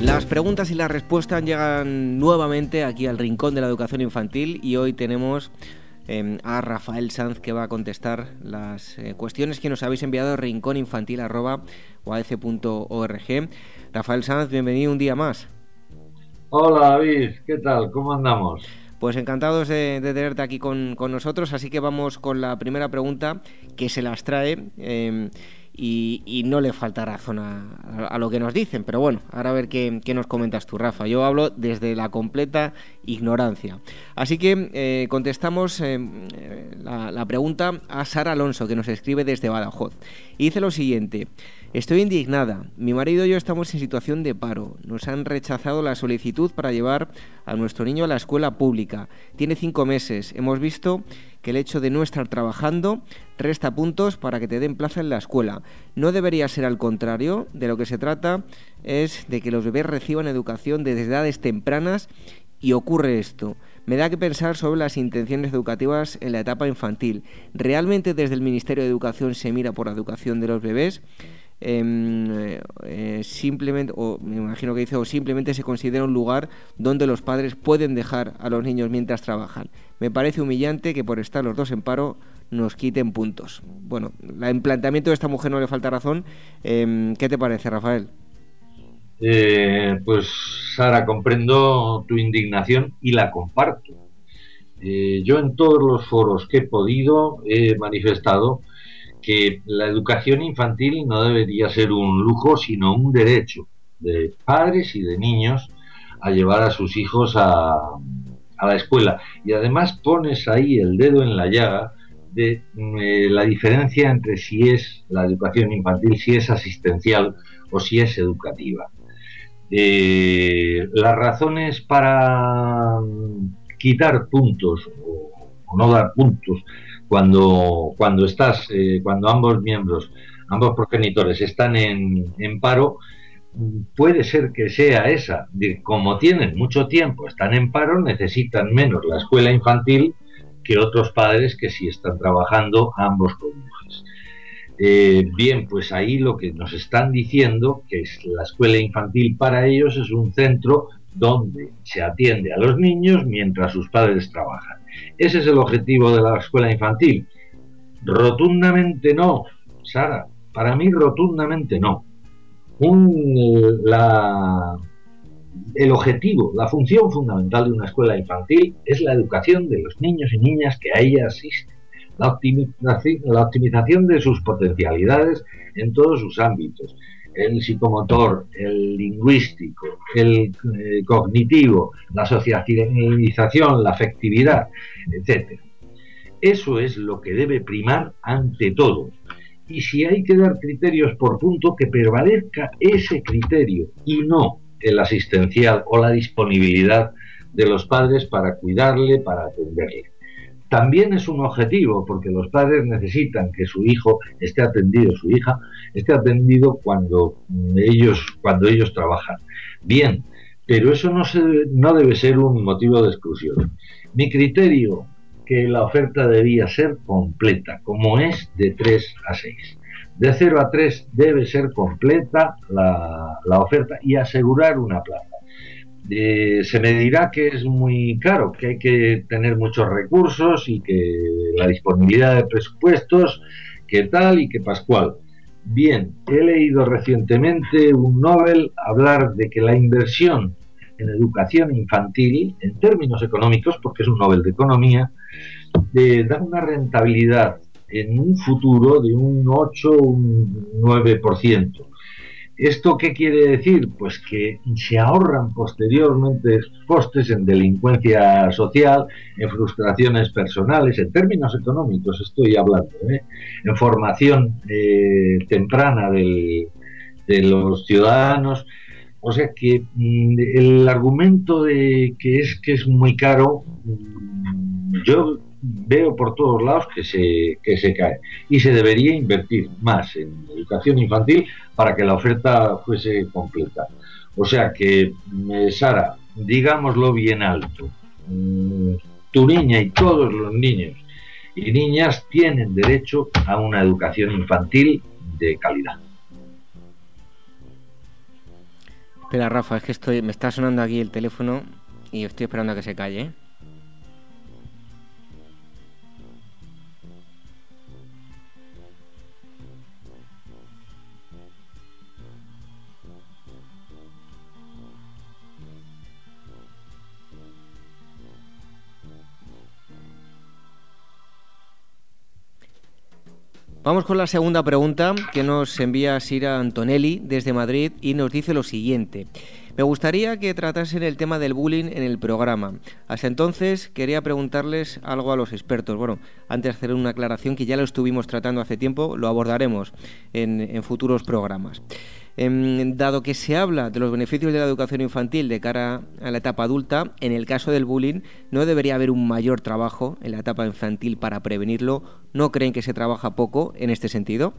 Las preguntas y las respuestas llegan nuevamente aquí al Rincón de la Educación Infantil y hoy tenemos Em, a Rafael Sanz que va a contestar las eh, cuestiones que nos habéis enviado a rincóninfantil.org. Rafael Sanz, bienvenido un día más. Hola David, ¿qué tal? ¿Cómo andamos? Pues encantados de, tenerte aquí con, nosotros, así que vamos con la primera pregunta que se las trae em, y, no le falta razón a, lo que nos dicen. Pero bueno, ahora a ver qué, nos comentas tú, Rafa. Yo hablo desde la completa ignorancia. Así que eh, contestamos eh, la, la, pregunta a Sara Alonso, que nos escribe desde Badajoz. Y dice lo siguiente. Estoy indignada. Mi marido y yo estamos en situación de paro. Nos han rechazado la solicitud para llevar a nuestro niño a la escuela pública. Tiene cinco meses. Hemos visto que el hecho de no estar trabajando resta puntos para que te den plaza en la escuela. No debería ser al contrario. De lo que se trata es de que los bebés reciban educación desde edades tempranas y ocurre esto. Me da que pensar sobre las intenciones educativas en la etapa infantil. ¿Realmente desde el Ministerio de Educación se mira por la educación de los bebés? Em, eh, simplemente, o me imagino que dice, o simplemente se considera un lugar donde los padres pueden dejar a los niños mientras trabajan. Me parece humillante que por estar los dos en paro nos quiten puntos. Bueno, el planteamiento de esta mujer no le falta razón. Em, ¿Qué te parece, Rafael? Eh, pues Sara, comprendo tu indignación y la comparto. Eh, yo en todos los foros que he podido he manifestado que la educación infantil no debería ser un lujo, sino un derecho de padres y de niños a llevar a sus hijos a, la escuela. Y además pones ahí el dedo en la llaga de eh, la diferencia entre si es la educación infantil, si es asistencial o si es educativa. Eh, las razones para quitar puntos o no dar puntos cuando, cuando estás, eh, cuando ambos miembros, ambos progenitores están en, paro, puede ser que sea esa. como tienen mucho tiempo, están en paro, necesitan menos la escuela infantil que otros padres que sí están trabajando ambos cónyuges. Eh, bien, pues ahí lo que nos están diciendo, que es la escuela infantil para ellos es un centro donde se atiende a los niños mientras sus padres trabajan. ¿Ese es el objetivo de la escuela infantil? Rotundamente no, Sara. Para mí rotundamente no. Eh, el objetivo, la función fundamental de una escuela infantil es la educación de los niños y niñas que a ella asisten, la optimización de sus potencialidades en todos sus ámbitos, el psicomotor, el lingüístico, el eh, cognitivo, la socialización, la afectividad, etc. Eso es lo que debe primar ante todo. Y si hay que dar criterios por punto, que prevalezca ese criterio y no el asistencial o la disponibilidad de los padres para cuidarle, para atenderle también es un objetivo, porque los padres necesitan que su hijo esté atendido, su hija esté atendido cuando ellos, cuando ellos trabajan. Bien, pero eso no, se, no debe ser un motivo de exclusión. Mi criterio, que la oferta debía ser completa, como es de 3 a 6. De 0 a 3 debe ser completa la, la oferta y asegurar una plaza. Eh, se me dirá que es muy caro, que hay que tener muchos recursos y que la disponibilidad de presupuestos, que tal y que pascual. Bien, he leído recientemente un Nobel hablar de que la inversión en educación infantil, en términos económicos, porque es un Nobel de Economía, eh, da una rentabilidad en un futuro de un 8 o un 9%. ¿Esto qué quiere decir? Pues que se ahorran posteriormente costes en delincuencia social, en frustraciones personales, en términos económicos estoy hablando, ¿eh? en formación eh, temprana de los ciudadanos. O sea que mm, el argumento de que es que es muy caro, mm, yo veo por todos lados que se, que se cae. Y se debería invertir más en educación infantil para que la oferta fuese completa. O sea que, eh, Sara, digámoslo bien alto, mm, tu niña y todos los niños y niñas tienen derecho a una educación infantil de calidad. Espera, Rafa, es que estoy, me está sonando aquí el teléfono y estoy esperando a que se calle. Vamos con la segunda pregunta que nos envía Sira Antonelli desde Madrid y nos dice lo siguiente. Me gustaría que tratasen el tema del bullying en el programa. Hasta entonces quería preguntarles algo a los expertos. Bueno, antes de hacer una aclaración que ya lo estuvimos tratando hace tiempo, lo abordaremos en, en futuros programas. Em, dado que se habla de los beneficios de la educación infantil de cara a la etapa adulta, en el caso del bullying no debería haber un mayor trabajo en la etapa infantil para prevenirlo. ¿No creen que se trabaja poco en este sentido?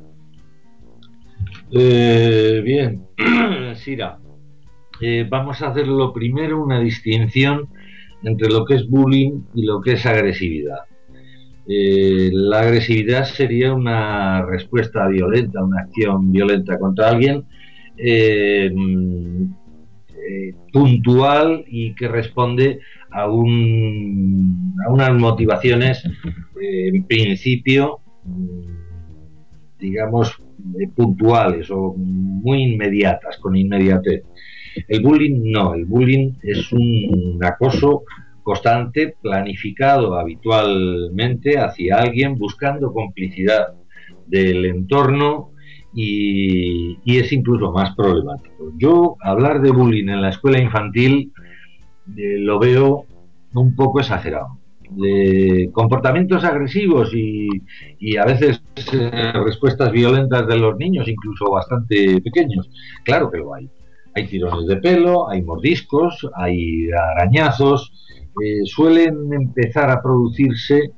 Eh, bien, Sira, eh, vamos a hacer lo primero una distinción entre lo que es bullying y lo que es agresividad. Eh, la agresividad sería una respuesta violenta, una acción violenta contra alguien eh, eh, puntual y que responde a, un, a unas motivaciones, eh, en principio, digamos, puntuales o muy inmediatas, con inmediatez. El bullying no, el bullying es un acoso constante, planificado habitualmente hacia alguien, buscando complicidad del entorno y, es incluso más problemático. Yo hablar de bullying en la escuela infantil eh, lo veo un poco exagerado. De comportamientos agresivos y, a veces eh, respuestas violentas de los niños, incluso bastante pequeños, claro que lo hay. Hay tirones de pelo, hay mordiscos, hay arañazos, eh, suelen empezar a producirse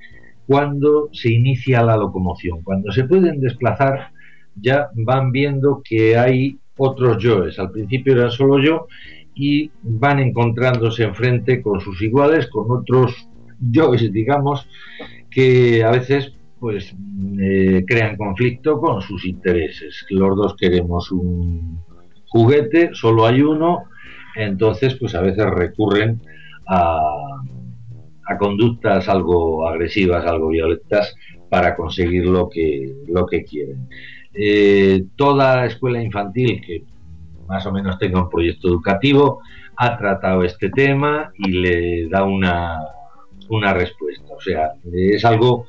cuando se inicia la locomoción, cuando se pueden desplazar ya van viendo que hay otros yoes. Al principio era solo yo y van encontrándose enfrente con sus iguales, con otros yoes, digamos, que a veces pues eh, crean conflicto con sus intereses. Los dos queremos un juguete, solo hay uno, entonces pues a veces recurren a, a conductas algo agresivas, algo violentas para conseguir lo que, lo que quieren. Eh, toda escuela infantil que más o menos tenga un proyecto educativo ha tratado este tema y le da una, una respuesta. O sea, es algo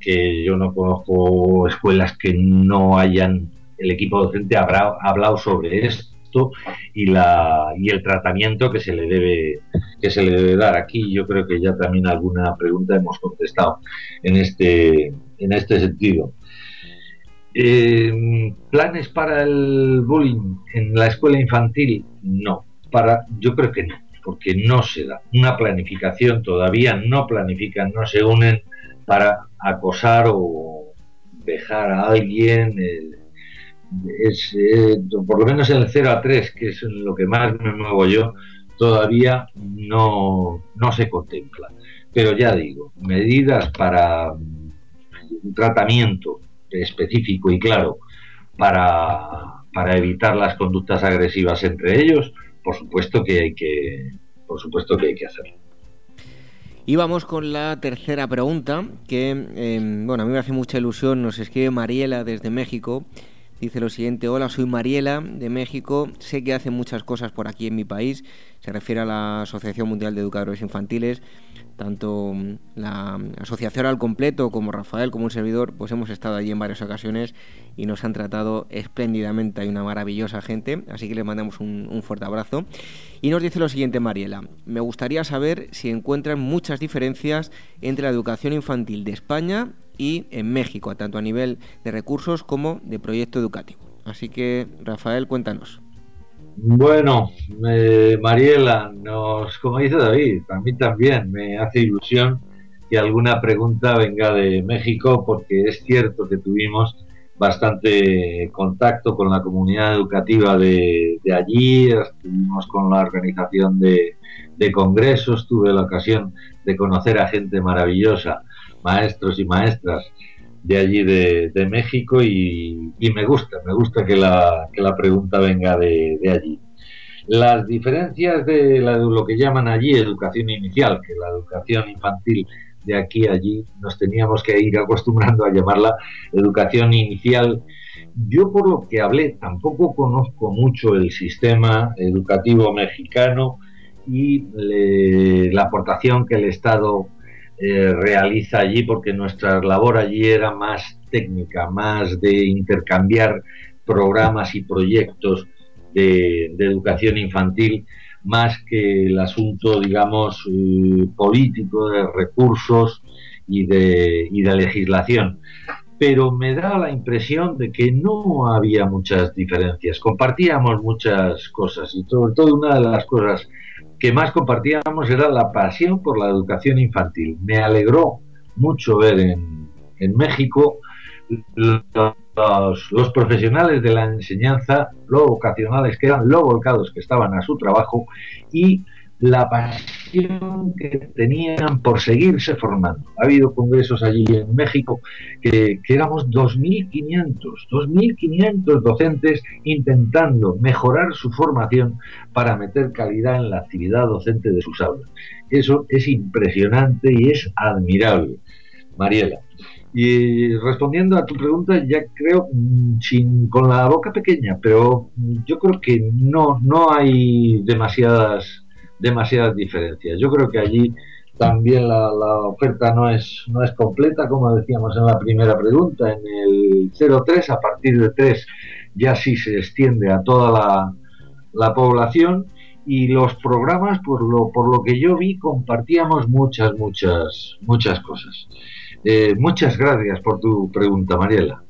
que yo no conozco escuelas que no hayan, el equipo docente habrá hablado sobre esto y la y el tratamiento que se le debe que se le debe dar aquí yo creo que ya también alguna pregunta hemos contestado en este en este sentido eh, ¿Planes para el bullying en la escuela infantil? No, para, yo creo que no, porque no se da. Una planificación todavía no planifican, no se unen para acosar o dejar a alguien. Eh, es, eh, por lo menos en el 0 a 3, que es lo que más me muevo yo, todavía no, no se contempla. Pero ya digo, medidas para mm, tratamiento específico y claro para, para evitar las conductas agresivas entre ellos, por supuesto que hay que, por supuesto que hay que hacerlo. Y vamos con la tercera pregunta, que em, bueno, a mí me hace mucha ilusión, nos escribe Mariela desde México. Dice lo siguiente, hola, soy Mariela de México, sé que hacen muchas cosas por aquí en mi país, se refiere a la Asociación Mundial de Educadores Infantiles, tanto mm, la asociación al completo como Rafael, como un servidor, pues hemos estado allí en varias ocasiones y nos han tratado espléndidamente. Hay una maravillosa gente, así que les mandamos un, fuerte abrazo. Y nos dice lo siguiente, Mariela, me gustaría saber si encuentran muchas diferencias entre la educación infantil de España y en México, tanto a nivel de recursos como de proyecto educativo. Así que, Rafael, cuéntanos. Bueno, Mariela, nos, como dice David, a mí también me hace ilusión que alguna pregunta venga de México, porque es cierto que tuvimos bastante contacto con la comunidad educativa de, allí, estuvimos con la organización de, de, congresos, tuve la ocasión de conocer a gente maravillosa, maestros y maestras de allí de, México y, me gusta, me gusta que la, que la pregunta venga de, allí. Las diferencias de, lo que llaman allí educación inicial, que la educación infantil de aquí a allí nos teníamos que ir acostumbrando a llamarla educación inicial. Yo por lo que hablé tampoco conozco mucho el sistema educativo mexicano y la aportación que el Estado realiza allí, porque nuestra labor allí era más técnica, más de intercambiar programas y proyectos de, educación infantil, más que el asunto, digamos, eh, político de recursos y de, y de legislación. Pero me da la impresión de que no había muchas diferencias, compartíamos muchas cosas y sobre todo una de las cosas que más compartíamos era la pasión por la educación infantil. Me alegró mucho ver en, México los, los, profesionales de la enseñanza, lo vocacionales que eran, lo volcados que estaban a su trabajo y la pasión que tenían por seguirse formando. Ha habido congresos allí en México que, que éramos 2.500, 2.500 docentes intentando mejorar su formación para meter calidad en la actividad docente de sus aulas. Eso es impresionante y es admirable. Mariela. Y respondiendo a tu pregunta, ya creo, mm, sin, con la boca pequeña, pero yo creo que no, no hay demasiadas demasiadas diferencias. Yo creo que allí también la, oferta no es, no es completa, como decíamos en la primera pregunta. En el 03, a partir de 3, ya sí se extiende a toda la, la población y los programas, por lo, por lo que yo vi, compartíamos muchas, muchas, muchas cosas. Eh, muchas gracias por tu pregunta, Mariela.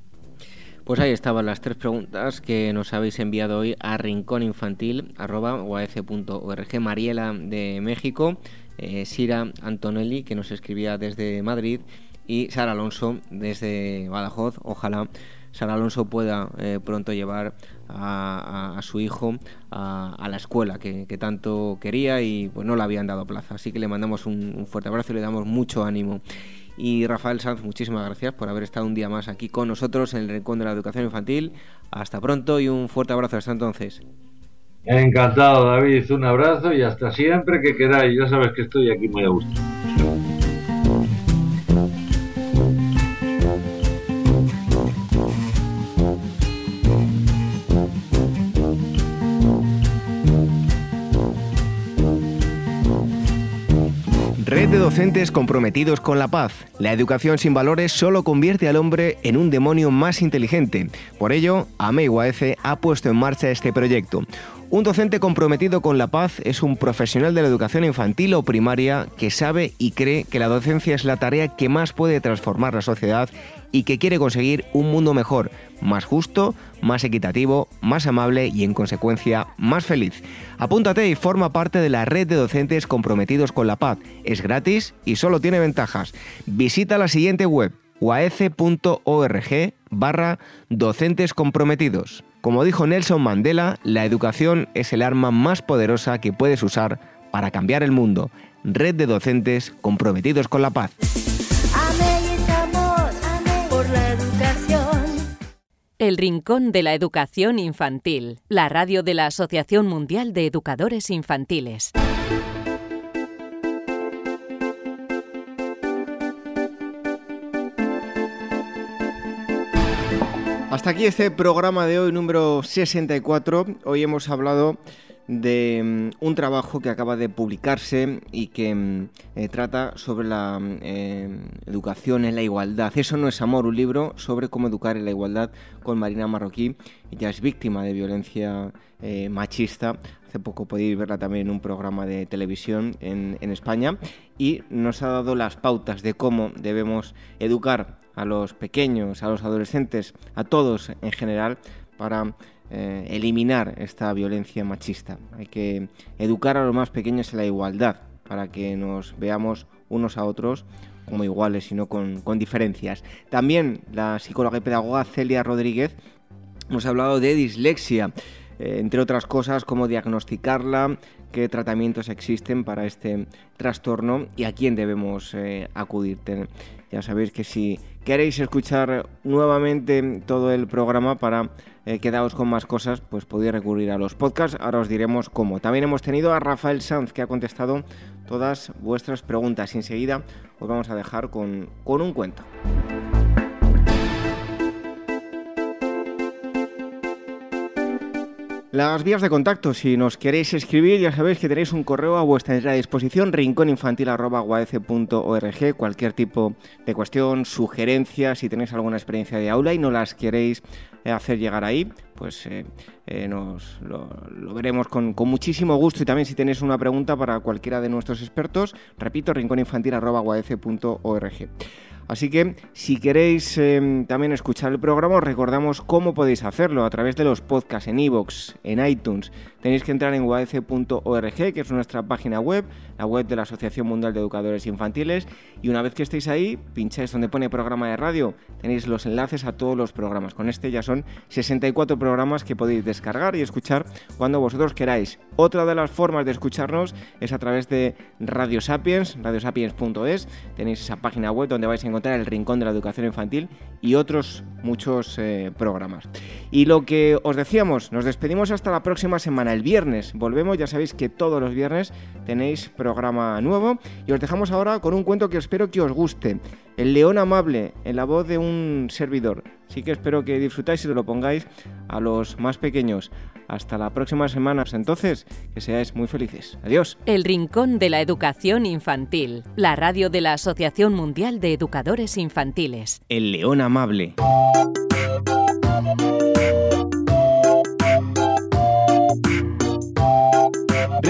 Pues ahí estaban las tres preguntas que nos habéis enviado hoy a rincóninfantil.org. Mariela de México, eh, Sira Antonelli, que nos escribía desde Madrid, y Sara Alonso desde Badajoz. Ojalá Sara Alonso pueda eh, pronto llevar a, su hijo a, la escuela que, tanto quería y pues no le habían dado plaza. Así que le mandamos un, un fuerte abrazo y le damos mucho ánimo. Y Rafael Sanz, muchísimas gracias por haber estado un día más aquí con nosotros en el Rincón de la Educación Infantil. Hasta pronto y un fuerte abrazo hasta entonces. Encantado, David. Un abrazo y hasta siempre que queráis. Ya sabes que estoy aquí muy a gusto. De docentes comprometidos con la paz. La educación sin valores solo convierte al hombre en un demonio más inteligente. Por ello, AMEIWAECE ha puesto en marcha este proyecto. Un docente comprometido con la paz es un profesional de la educación infantil o primaria que sabe y cree que la docencia es la tarea que más puede transformar la sociedad y que quiere conseguir un mundo mejor, más justo, más equitativo, más amable y en consecuencia más feliz. Apúntate y forma parte de la red de docentes comprometidos con la paz. Es gratis y solo tiene ventajas. Visita la siguiente web uaece.org barra docentes comprometidos. Como dijo Nelson Mandela, la educación es el arma más poderosa que puedes usar para cambiar el mundo. Red de docentes comprometidos con la paz. El Rincón de la Educación Infantil, la radio de la Asociación Mundial de Educadores Infantiles. Hasta aquí este programa de hoy número 64. Hoy hemos hablado de mm, un trabajo que acaba de publicarse y que mm, eh, trata sobre la mm, eh, educación en la igualdad. Eso no es amor, un libro sobre cómo educar en la igualdad con Marina Marroquí. Ella es víctima de violencia eh, machista. Hace poco podéis verla también en un programa de televisión en, en España y nos ha dado las pautas de cómo debemos educar a los pequeños, a los adolescentes, a todos en general, para eh, eliminar esta violencia machista. Hay que educar a los más pequeños en la igualdad, para que nos veamos unos a otros como iguales y no con, diferencias. También la psicóloga y pedagoga Celia Rodríguez nos ha hablado de dislexia, eh, entre otras cosas, cómo diagnosticarla, qué tratamientos existen para este trastorno y a quién debemos eh, acudir. Ya sabéis que si queréis escuchar nuevamente todo el programa para eh, quedaros con más cosas, pues podéis recurrir a los podcasts. Ahora os diremos cómo. También hemos tenido a Rafael Sanz que ha contestado todas vuestras preguntas. Enseguida os vamos a dejar con, con un cuento. Las vías de contacto, si nos queréis escribir, ya sabéis que tenéis un correo a vuestra disposición, rincóninfantil.org, cualquier tipo de cuestión, sugerencia, si tenéis alguna experiencia de aula y no las queréis eh, hacer llegar ahí, pues eh, eh, nos lo, veremos con, con, muchísimo gusto y también si tenéis una pregunta para cualquiera de nuestros expertos, repito, rincóninfantil.org. Así que si queréis em, también escuchar el programa, os recordamos cómo podéis hacerlo a través de los podcasts en iVoox, en iTunes. Tenéis que entrar en uadc.org, que es nuestra página web, la web de la Asociación Mundial de Educadores Infantiles, y una vez que estéis ahí, pincháis donde pone programa de radio, tenéis los enlaces a todos los programas. Con este ya son 64 programas que podéis descargar y escuchar cuando vosotros queráis. Otra de las formas de escucharnos es a través de Radio Sapiens, radiosapiens.es. Tenéis esa página web donde vais a encontrar el Rincón de la Educación Infantil y otros muchos eh, programas. Y lo que os decíamos, nos despedimos hasta la próxima semana, el viernes. Volvemos, ya sabéis que todos los viernes tenéis programa nuevo y os dejamos ahora con un cuento que espero que os guste. El león amable, en la voz de un servidor. Así que espero que disfrutáis y lo pongáis a los más pequeños. Hasta la próxima semana. Entonces, que seáis muy felices. Adiós. El Rincón de la Educación Infantil. La radio de la Asociación Mundial de Educadores Infantiles. El león amable.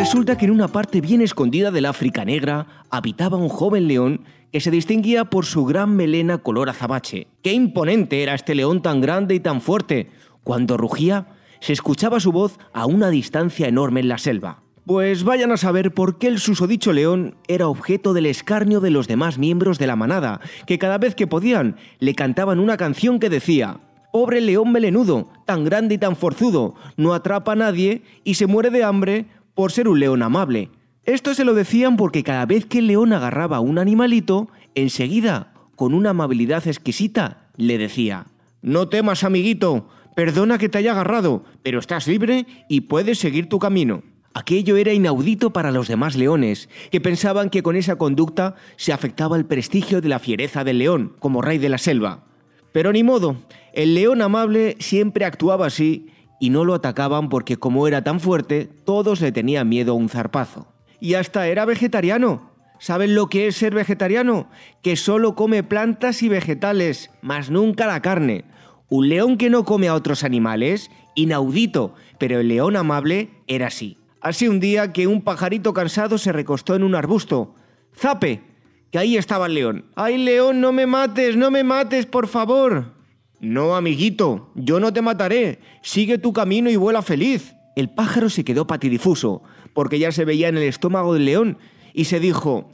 Resulta que en una parte bien escondida del África negra habitaba un joven león que se distinguía por su gran melena color azabache. ¡Qué imponente era este león tan grande y tan fuerte! Cuando rugía, se escuchaba su voz a una distancia enorme en la selva. Pues vayan a saber por qué el susodicho león era objeto del escarnio de los demás miembros de la manada, que cada vez que podían le cantaban una canción que decía Pobre león melenudo, tan grande y tan forzudo, no atrapa a nadie y se muere de hambre por ser un león amable. Esto se lo decían porque cada vez que el león agarraba a un animalito, enseguida, con una amabilidad exquisita, le decía No temas, amiguito, Perdona que te haya agarrado, pero estás libre y puedes seguir tu camino. Aquello era inaudito para los demás leones, que pensaban que con esa conducta se afectaba el prestigio de la fiereza del león, como rey de la selva. Pero ni modo, el león amable siempre actuaba así y no lo atacaban porque como era tan fuerte, todos le tenían miedo a un zarpazo. Y hasta era vegetariano. ¿Saben lo que es ser vegetariano? Que solo come plantas y vegetales, más nunca la carne. Un león que no come a otros animales, inaudito, pero el león amable era así. Así un día que un pajarito cansado se recostó en un arbusto. ¡Zape! Que ahí estaba el león. ¡Ay, león, no me mates, no me mates, por favor! No, amiguito, yo no te mataré. Sigue tu camino y vuela feliz. El pájaro se quedó patidifuso, porque ya se veía en el estómago del león, y se dijo,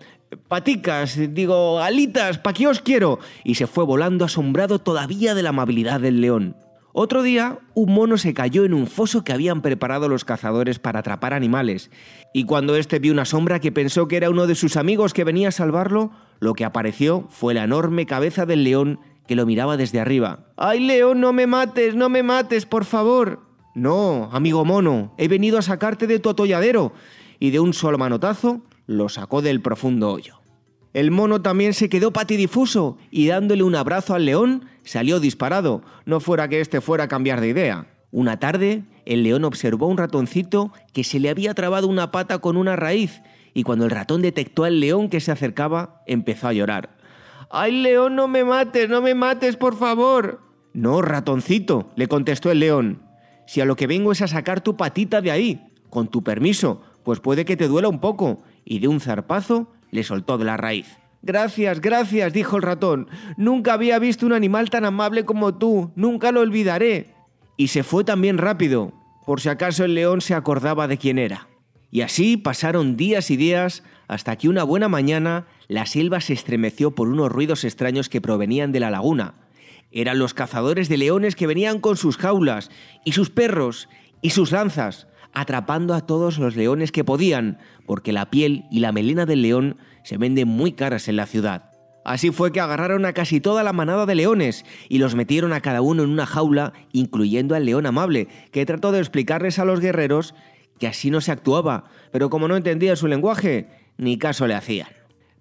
paticas, digo, alitas, ¿pa' qué os quiero? Y se fue volando asombrado todavía de la amabilidad del león. Otro día, un mono se cayó en un foso que habían preparado los cazadores para atrapar animales, y cuando éste vio una sombra que pensó que era uno de sus amigos que venía a salvarlo, lo que apareció fue la enorme cabeza del león que lo miraba desde arriba. ¡Ay, león, no me mates, no me mates, por favor! No, amigo mono, he venido a sacarte de tu atolladero, y de un solo manotazo lo sacó del profundo hoyo. El mono también se quedó patidifuso y dándole un abrazo al león salió disparado, no fuera que éste fuera a cambiar de idea. Una tarde, el león observó a un ratoncito que se le había trabado una pata con una raíz y cuando el ratón detectó al león que se acercaba, empezó a llorar. ¡Ay, león, no me mates, no me mates, por favor! No, ratoncito, le contestó el león. Si a lo que vengo es a sacar tu patita de ahí, con tu permiso, pues puede que te duela un poco. Y de un zarpazo le soltó de la raíz. Gracias, gracias, dijo el ratón. Nunca había visto un animal tan amable como tú, nunca lo olvidaré. Y se fue también rápido, por si acaso el león se acordaba de quién era. Y así pasaron días y días hasta que una buena mañana la selva se estremeció por unos ruidos extraños que provenían de la laguna. Eran los cazadores de leones que venían con sus jaulas, y sus perros, y sus lanzas, atrapando a todos los leones que podían, porque la piel y la melena del león se venden muy caras en la ciudad. Así fue que agarraron a casi toda la manada de leones y los metieron a cada uno en una jaula, incluyendo al león amable, que trató de explicarles a los guerreros que así no se actuaba, pero como no entendía su lenguaje, ni caso le hacían.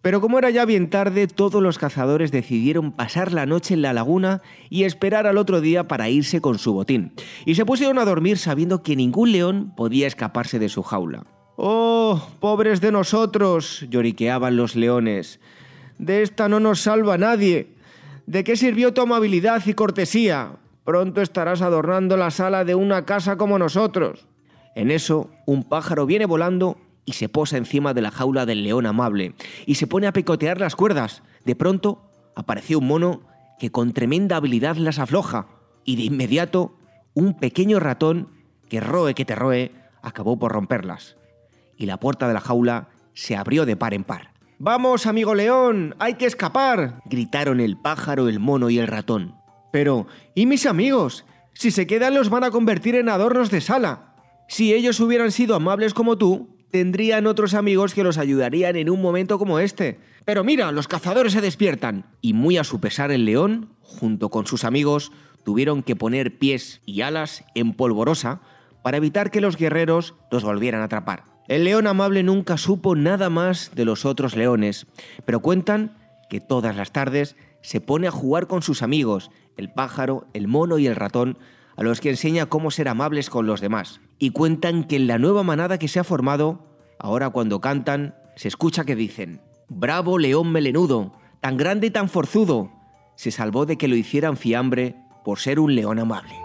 Pero como era ya bien tarde, todos los cazadores decidieron pasar la noche en la laguna y esperar al otro día para irse con su botín. Y se pusieron a dormir sabiendo que ningún león podía escaparse de su jaula. ¡Oh, pobres de nosotros! lloriqueaban los leones. De esta no nos salva nadie. ¿De qué sirvió tu amabilidad y cortesía? Pronto estarás adornando la sala de una casa como nosotros. En eso, un pájaro viene volando y se posa encima de la jaula del león amable y se pone a picotear las cuerdas. De pronto apareció un mono que con tremenda habilidad las afloja y de inmediato un pequeño ratón que roe que te roe acabó por romperlas. Y la puerta de la jaula se abrió de par en par. Vamos, amigo león, hay que escapar, gritaron el pájaro, el mono y el ratón. Pero, ¿y mis amigos? Si se quedan los van a convertir en adornos de sala. Si ellos hubieran sido amables como tú, tendrían otros amigos que los ayudarían en un momento como este. Pero mira, los cazadores se despiertan. Y muy a su pesar el león, junto con sus amigos, tuvieron que poner pies y alas en polvorosa para evitar que los guerreros los volvieran a atrapar. El león amable nunca supo nada más de los otros leones, pero cuentan que todas las tardes se pone a jugar con sus amigos, el pájaro, el mono y el ratón, a los que enseña cómo ser amables con los demás. Y cuentan que en la nueva manada que se ha formado, ahora cuando cantan, se escucha que dicen, Bravo león melenudo, tan grande y tan forzudo, se salvó de que lo hicieran fiambre por ser un león amable.